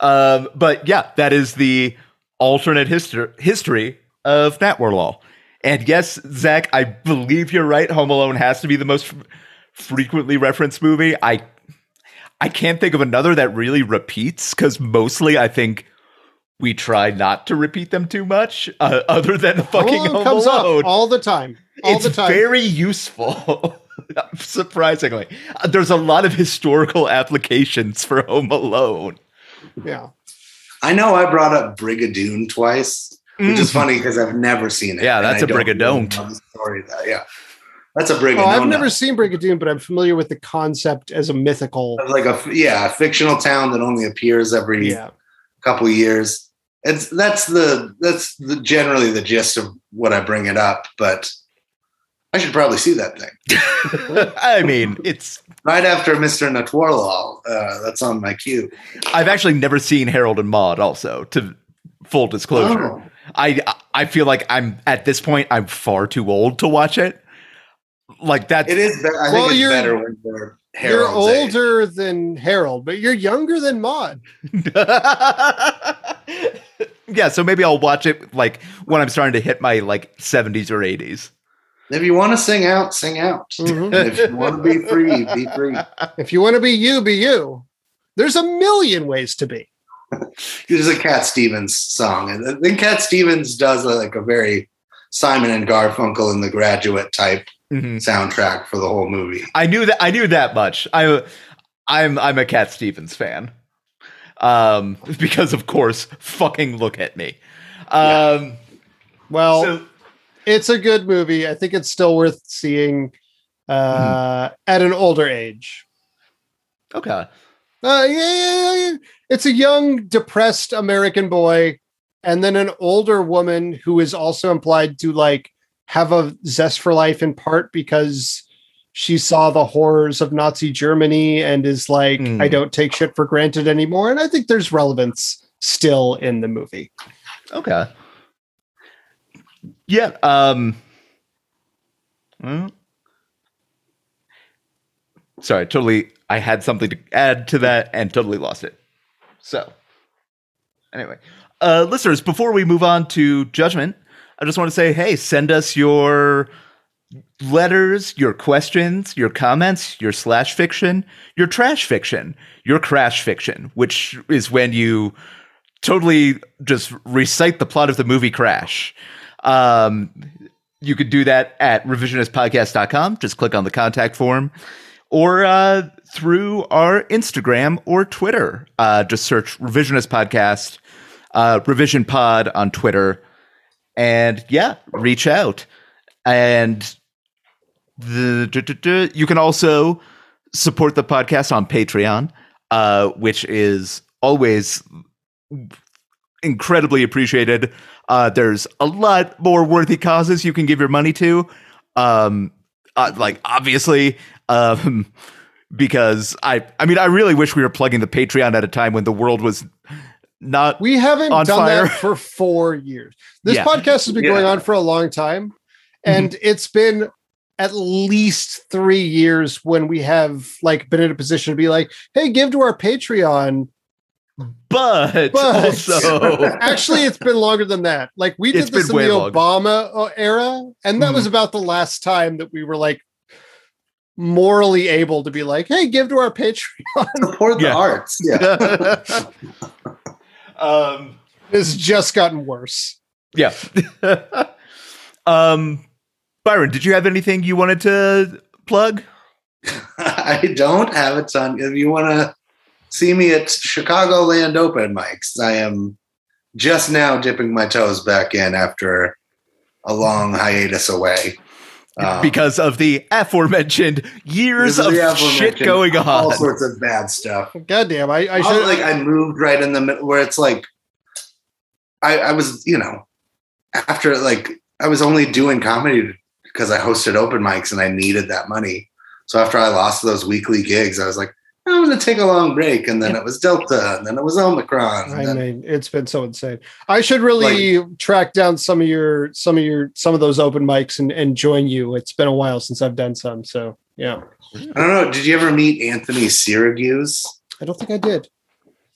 Um, but yeah, that is the alternate history history of Natwarlal. And yes, Zach, I believe you're right. Home Alone has to be the most f- frequently referenced movie. I I can't think of another that really repeats because mostly I think we try not to repeat them too much, uh, other than Home fucking Alone Home comes Alone up all the time. All it's the time. very useful. Surprisingly, there's a lot of historical applications for Home Alone. yeah. I know I brought up Brigadoon twice, which is funny because I've never seen it. Yeah, that's a don't really Brigadoon. story that. Yeah. That's a Oh, Brigadoon. I've never seen Brigadoon, but I'm familiar with the concept as a mythical. like a yeah, a fictional town that only appears every Yeah. couple years. It's that's the that's the generally the gist of what I bring it up, but I should probably see that thing I mean, it's. right after Mr. Natwarlal. Uh, that's on my queue. I've actually never seen Harold and Maude. Also, to full disclosure, Oh. I I feel like I'm at this point I'm far too old to watch it. Like that. It is. be- I think Well, it's you're- better when they're You're Harold's age. older than Harold, but you're younger than Maud. yeah, so maybe I'll watch it like when I'm starting to hit my like 70s or 80s. If you want to sing out, sing out. Mhm. If you want to be free, be free. If you want to be you, be you. There's a million ways to be. There's a Cat Stevens song, and then Cat Stevens does a, like a very Simon and Garfunkel and The Graduate type Mhm. soundtrack for the whole movie. I knew that I knew that much. I I'm I'm a Cat Stevens fan. Um because of course, fucking look at me. Um Well, so it's a good movie. I think it's still worth seeing uh, at an older age. okay. Uh, yeah, yeah, yeah. It's a young, depressed American boy, and then an older woman who is also implied to like have a zest for life in part because she saw the horrors of Nazi Germany and is like, Mm. I don't take shit for granted anymore. And I think there's relevance still in the movie. Okay. Yeah. Um. well, sorry, totally. I had something to add to that and totally lost it. So, anyway, uh, listeners, before we move on to judgment, I just want to say, hey, send us your letters, your questions, your comments, your slash fiction, your trash fiction, your crash fiction, which is when you totally just recite the plot of the movie Crash. Um, you could do that at revisionistpodcast.com. Just click on the contact form or uh, through our Instagram or Twitter. Uh, just search Revisionist Podcast, uh, Revision Pod on Twitter. And yeah, reach out. And the, you can also support the podcast on Patreon, uh, which is always incredibly appreciated. Uh, there's a lot more worthy causes you can give your money to. Um, uh, like obviously, um, because I, I mean, I really wish we were plugging the Patreon at a time when the world was not. We haven't On done fire. that for four years. This Yeah. Mm-hmm. podcast has been going on for a long time, and it's been at least three years when we have like been in a position to be like, "Hey, give to our Patreon." but, But- also, Actually, it's been longer than that. Like we It's did this in the way longer. Obama uh, era, and that Mhm. was about the last time that we were like morally able to be like, "Hey, give to our Patreon." Support the Yeah. arts. Yeah. um, it's just gotten worse. yeah. um, Byron, did you have anything you wanted to plug? I don't have a ton. If you want to see me at Chicago Land open mics, I am just now dipping my toes back in after a long hiatus away. Um, because of the aforementioned years of of the shit going on, all sorts of bad stuff. Goddamn, I, I I should like I moved right in the middle where it's like I, I was, you know, after like I was only doing comedy because I hosted open mics and I needed that money. So after I lost those weekly gigs, I was like, I'm gonna take a long break. And then it was Delta, and then it was Omicron. I And then, mean, it's been so insane. I should really track down some of your some of your some of those open mics and, and join you. It's been a while since I've done some. So yeah. I don't know. Did you ever meet Anthony Syracuse? I don't think I did.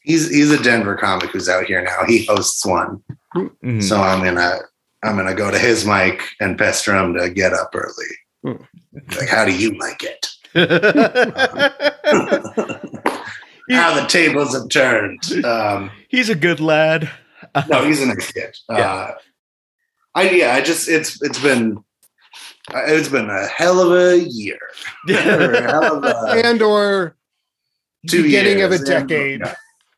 He's he's a Denver comic who's out here now. He hosts one. Mhm. So I'm gonna I'm gonna go to his mic and pester him to get up early. Hmm. Like, how do you like it? He- how the tables have turned. Um, he's a good lad. no, he's a nice kid. Yeah. Uh, I yeah, I just it's it's been uh, it's been a hell of a year. Or a of a- and or Two beginning of a years. And- decade.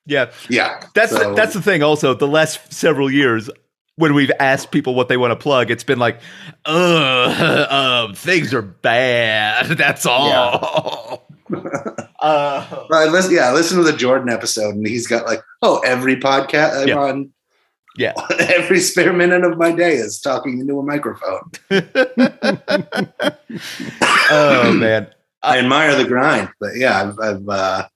yeah, yeah, that's So- the, that's the thing. Also, the last several years, when we've asked people what they want to plug, it's been like, "Uh, things are bad." That's all. uh, I listen, yeah, I listened to the Jordan episode, and he's got like, oh, every podcast I'm Yeah. on. Yeah. every spare minute of my day is talking into a microphone. oh man, I admire the grind, but yeah, I've, I've uh,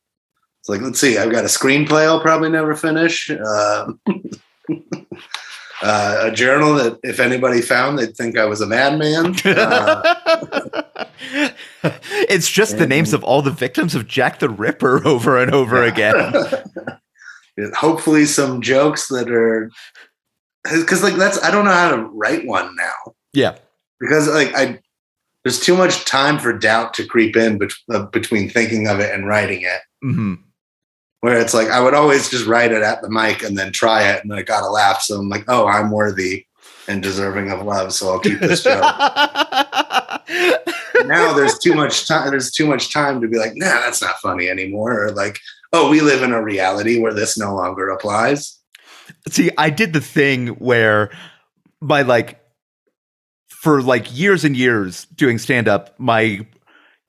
it's like let's see, I've got a screenplay I'll probably never finish. Um, uh, a journal that if anybody found, they'd think I was a madman. Uh, it's just the names of all the victims of Jack the Ripper over and over again. hopefully, some jokes that are because like that's I don't know how to write one now. Yeah. because like I there's too much time for doubt to creep in bet- uh, between thinking of it and writing it. hmm Where it's like I would always just write it at the mic and then try it, and then I got a laugh. So I'm like, oh, I'm worthy and deserving of love, so I'll keep this joke. now there's too much time. There's too much time to be like, nah, that's not funny anymore, or like, oh, we live in a reality where this no longer applies. See, I did the thing where my like for like years and years doing stand up, my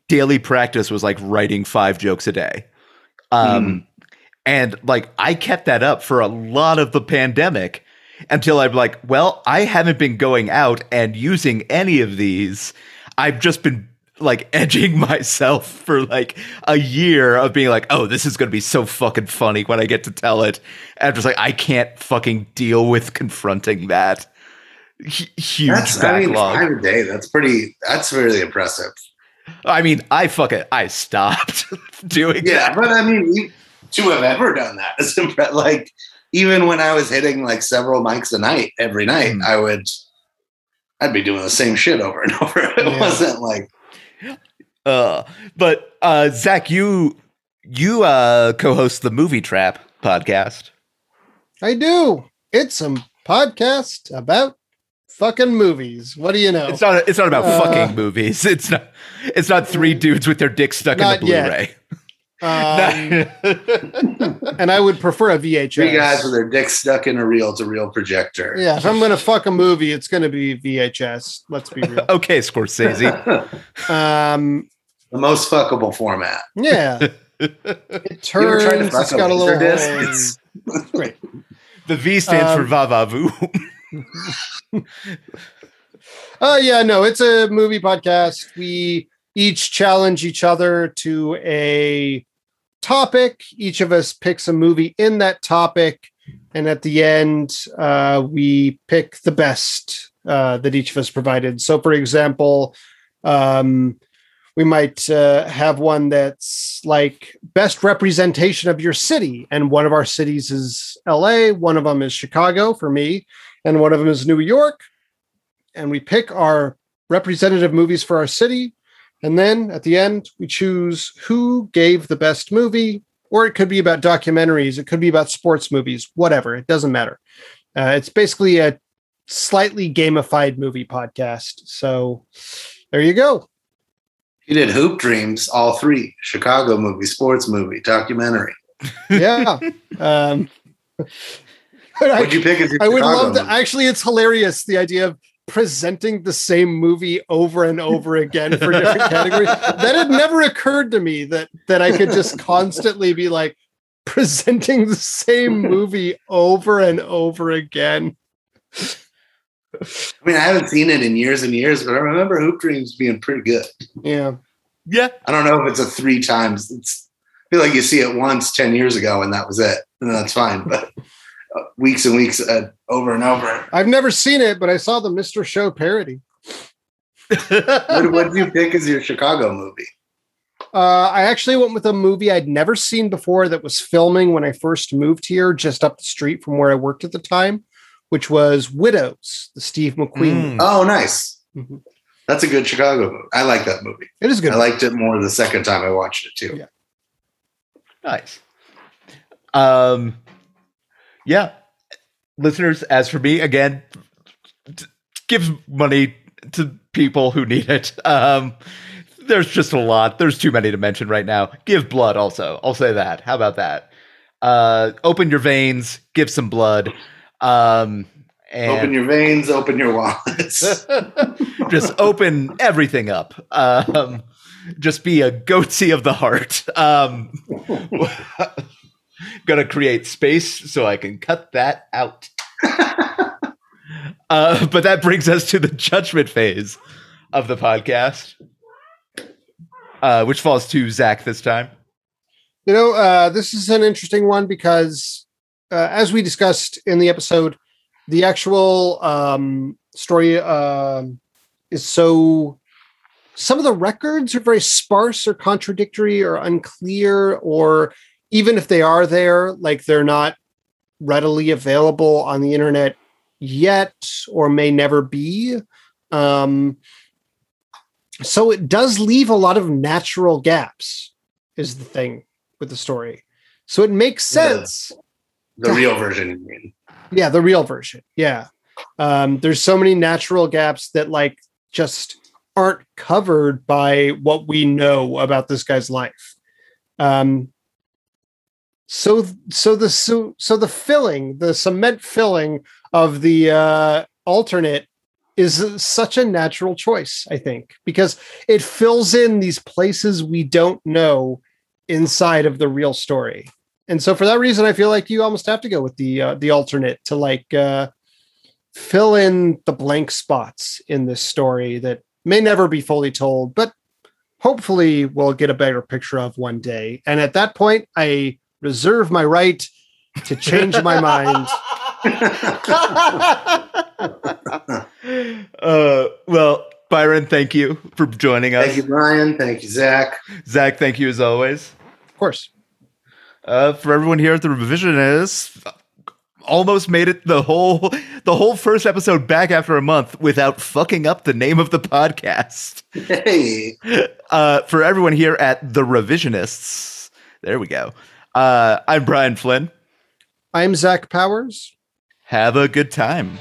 daily practice was like writing five jokes a day. Um and like I kept that up for a lot of the pandemic until I'm like, well, I haven't been going out and using any of these. I've just been like edging myself for like a year of being like, oh, this is gonna be so fucking funny when I get to tell it. And I'm just like, I can't fucking deal with confronting that H- huge That's I mean, backlog. five a day. That's pretty. That's really impressive. I mean, I fucking I stopped doing Yeah, that. but I mean, you, to have ever done that is impre- like even when I was hitting like several mics a night every night, Mm. I would. I'd be doing the same shit over and over. It Yeah. wasn't like Uh, but uh, Zach, you you uh, co-host the Movie Trap podcast. I do. It's a podcast about fucking movies. What do you know? It's not. It's not about Uh, fucking movies. It's not. It's not three dudes with their dicks stuck in the. Blu-ray. Um, and I would prefer a VHS. three guys with their dicks stuck in a reel to reel projector. yeah, if I'm gonna fuck a movie, it's gonna be VHS. Let's be real. okay, Scorsese. Um, the most fuckable format. yeah, it You ever tried to turns. fuck It's a got a little. disc? hole It's- Great. The V stands for Um, va va vu. Oh yeah, no, it's a movie podcast. We each challenge each other to a topic. Each of us picks a movie in that topic, and at the end, uh, we pick the best uh, that each of us provided. So, for example, um, we might uh, have one that's like best representation of your city, and one of our cities is L.A., one of them is Chicago for me, and one of them is New York and we pick our representative movies for our city. And then at the end, we choose who gave the best movie, or it could be about documentaries, it could be about sports movies, whatever. It doesn't matter. Uh, it's basically a slightly gamified movie podcast. So there you go. You did Hoop Dreams, all three Chicago movie, sports movie, documentary. Yeah. um, What'd you pick I would love that. Actually, it's hilarious the idea of presenting the same movie over and over again for different categories. That had never occurred to me that that I could just constantly be like presenting the same movie over and over again. I mean, I haven't seen it in years and years, but I remember Hoop Dreams being pretty good. Yeah. yeah, I don't know if it's a three times. It's, I feel like you see it once 10 years ago and that was it. And that's fine. But weeks and weeks uh, over and over. I've never seen it, but I saw the Mr. Show parody. What, what did you pick as your Chicago movie? Uh, I actually went with a movie I'd never seen before that was filming when I first moved here, just up the street from where I worked at the time, which was Widows, the Steve McQueen. Mm. Oh, nice. Mhm. That's a good Chicago movie. I like that movie. It is good. I liked it more the second time I watched it too. Yeah. nice. Um, yeah, listeners. As for me, again, t- give money to people who need it. Um, there's just a lot. There's too many to mention right now. Give blood also. I'll say that. How about that? Uh, open your veins. Give some blood. Um, and Open your veins, open your wallets. just open everything up. Um, just be a goatsy of the heart. Um, gonna create space so I can cut that out. Uh, but that brings us to the judgment phase of the podcast, uh, which falls to Zach this time. You know, uh, this is an interesting one because, uh, as we discussed in the episode, the actual um, story um is so. Some of the records are very sparse or contradictory or unclear, or even if they are there, like they're not readily available on the internet yet or may never be. Um, so it does leave a lot of natural gaps, is the thing with the story. So it makes sense. the real version, you mean? Yeah, the real version. Yeah. Um, there's so many natural gaps that like just aren't covered by what we know about this guy's life. Um, so so the so, so the filling, the cement filling of the uh, alternate is such a natural choice, I think, because it fills in these places we don't know inside of the real story. And so for that reason, I feel like you almost have to go with the uh, the alternate to like uh, fill in the blank spots in this story that may never be fully told, but hopefully we'll get a better picture of one day. And at that point, I reserve my right to change my mind. uh, well, Byron, thank you for joining us. Thank you, Brian. Thank you, Zach. Zach, thank you as always. Of course. Uh, for everyone here at the Revisionists, almost made it the whole the whole first episode back after a month without fucking up the name of the podcast. Hey. Uh, for everyone here at the Revisionists, there we go. Uh, I'm Brian Flynn. I'm Zach Powers. Have a good time.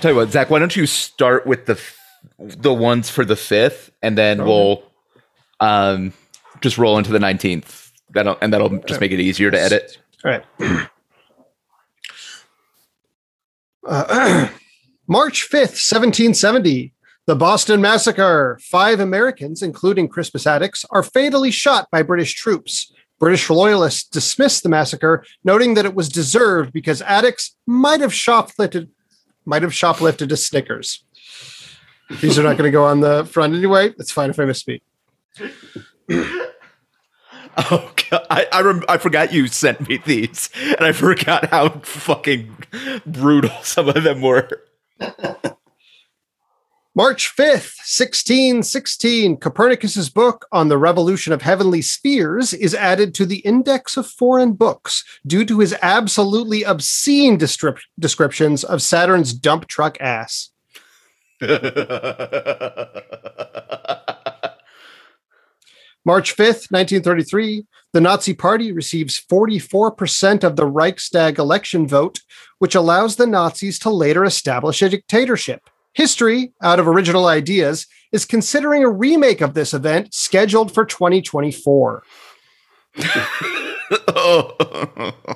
Tell you what, Zach, why don't you start with the f- the ones for the fifth, and then Okay. we'll um just roll into the nineteenth. That'll and that'll just make it easier to edit. All right. Uh, March 5th, 1770. The Boston Massacre. Five Americans, including Crispus Attucks, are fatally shot by British troops. British loyalists dismissed the massacre, noting that it was deserved because Attucks might have shoplifted, might have shoplifted a Snickers. These are not going to go on the front anyway. It's fine if I misspeak. Oh, God. I I, rem- I forgot you sent me these, and I forgot how fucking brutal some of them were. March 5th, 1616, Copernicus's book on the revolution of heavenly spheres is added to the Index of Foreign Books due to his absolutely obscene descrip- descriptions of Saturn's dump truck ass. March 5th, 1933, the Nazi Party receives 44% of the Reichstag election vote, which allows the Nazis to later establish a dictatorship. History, out of original ideas, is considering a remake of this event scheduled for 2024.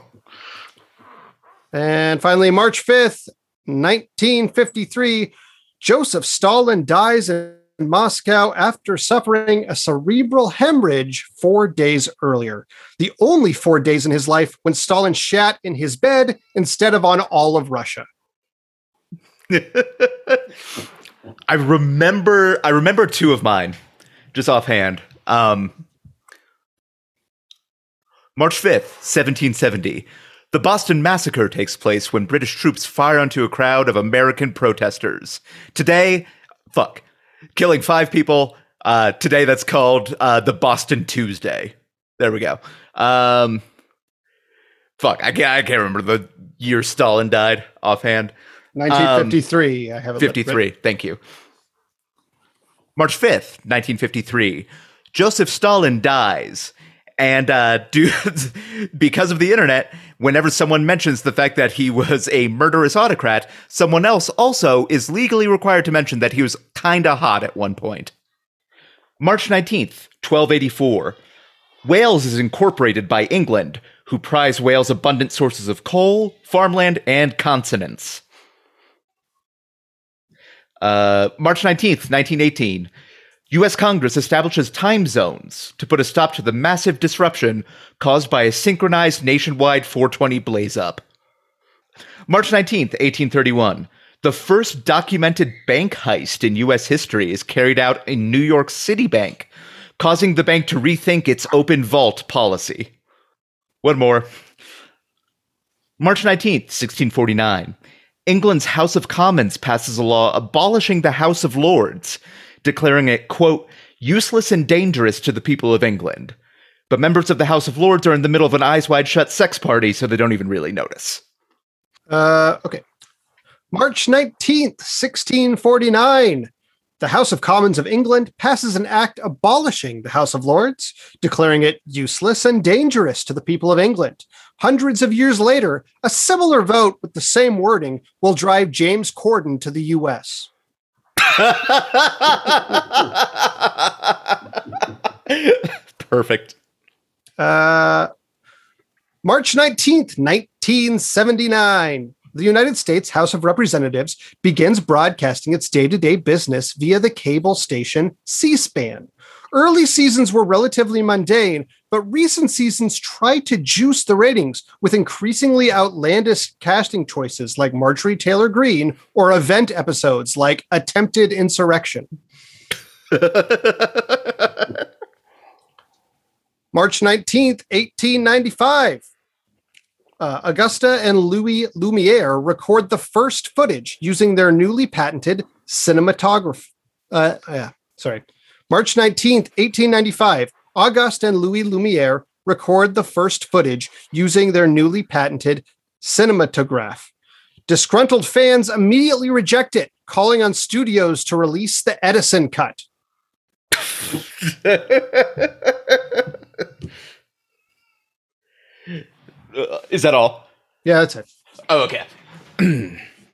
And finally, March 5th, 1953, Joseph Stalin dies in Moscow after suffering a cerebral hemorrhage four days earlier. The only four days in his life when Stalin shat in his bed instead of on all of Russia. I remember I remember two of mine, just offhand. Um, March 5th, 1770. The Boston Massacre takes place when British troops fire onto a crowd of American protesters. Today, fuck, killing five people. Uh, today, that's called uh, the Boston Tuesday. There we go. Um, fuck, I can't, I can't remember the year Stalin died offhand. 1953. I have it 53. Thank you. March 5th, 1953. Joseph Stalin dies. And uh, dude, because of the internet, whenever someone mentions the fact that he was a murderous autocrat, someone else also is legally required to mention that he was kinda hot at one point. March 19th, 1284. Wales is incorporated by England, who prize Wales' abundant sources of coal, farmland, and consonants. Uh, March 19th, 1918. U.S. Congress establishes time zones to put a stop to the massive disruption caused by a synchronized nationwide 420 blaze up. March 19th, 1831. The first documented bank heist in U.S. history is carried out in New York City Bank, causing the bank to rethink its open vault policy. One more. March 19th, 1649. England's House of Commons passes a law abolishing the House of Lords, declaring it, quote, useless and dangerous to the people of England. But members of the House of Lords are in the middle of an eyes wide shut sex party, so they don't even really notice. Uh, okay. March 19th, 1649. The House of Commons of England passes an act abolishing the House of Lords, declaring it useless and dangerous to the people of England. Hundreds of years later, a similar vote with the same wording will drive James Corden to the US. Perfect. Uh, March 19th, 1979. The United States House of Representatives begins broadcasting its day to day business via the cable station C SPAN. Early seasons were relatively mundane, but recent seasons try to juice the ratings with increasingly outlandish casting choices like Marjorie Taylor Greene or event episodes like Attempted Insurrection. March 19th, 1895. Uh, Augusta and Louis Lumiere record the first footage using their newly patented cinematograph. Uh, yeah, sorry. March 19th, 1895. Auguste and Louis Lumiere record the first footage using their newly patented cinematograph. Disgruntled fans immediately reject it, calling on studios to release the Edison cut. Is that all? Yeah, that's it. Oh, okay.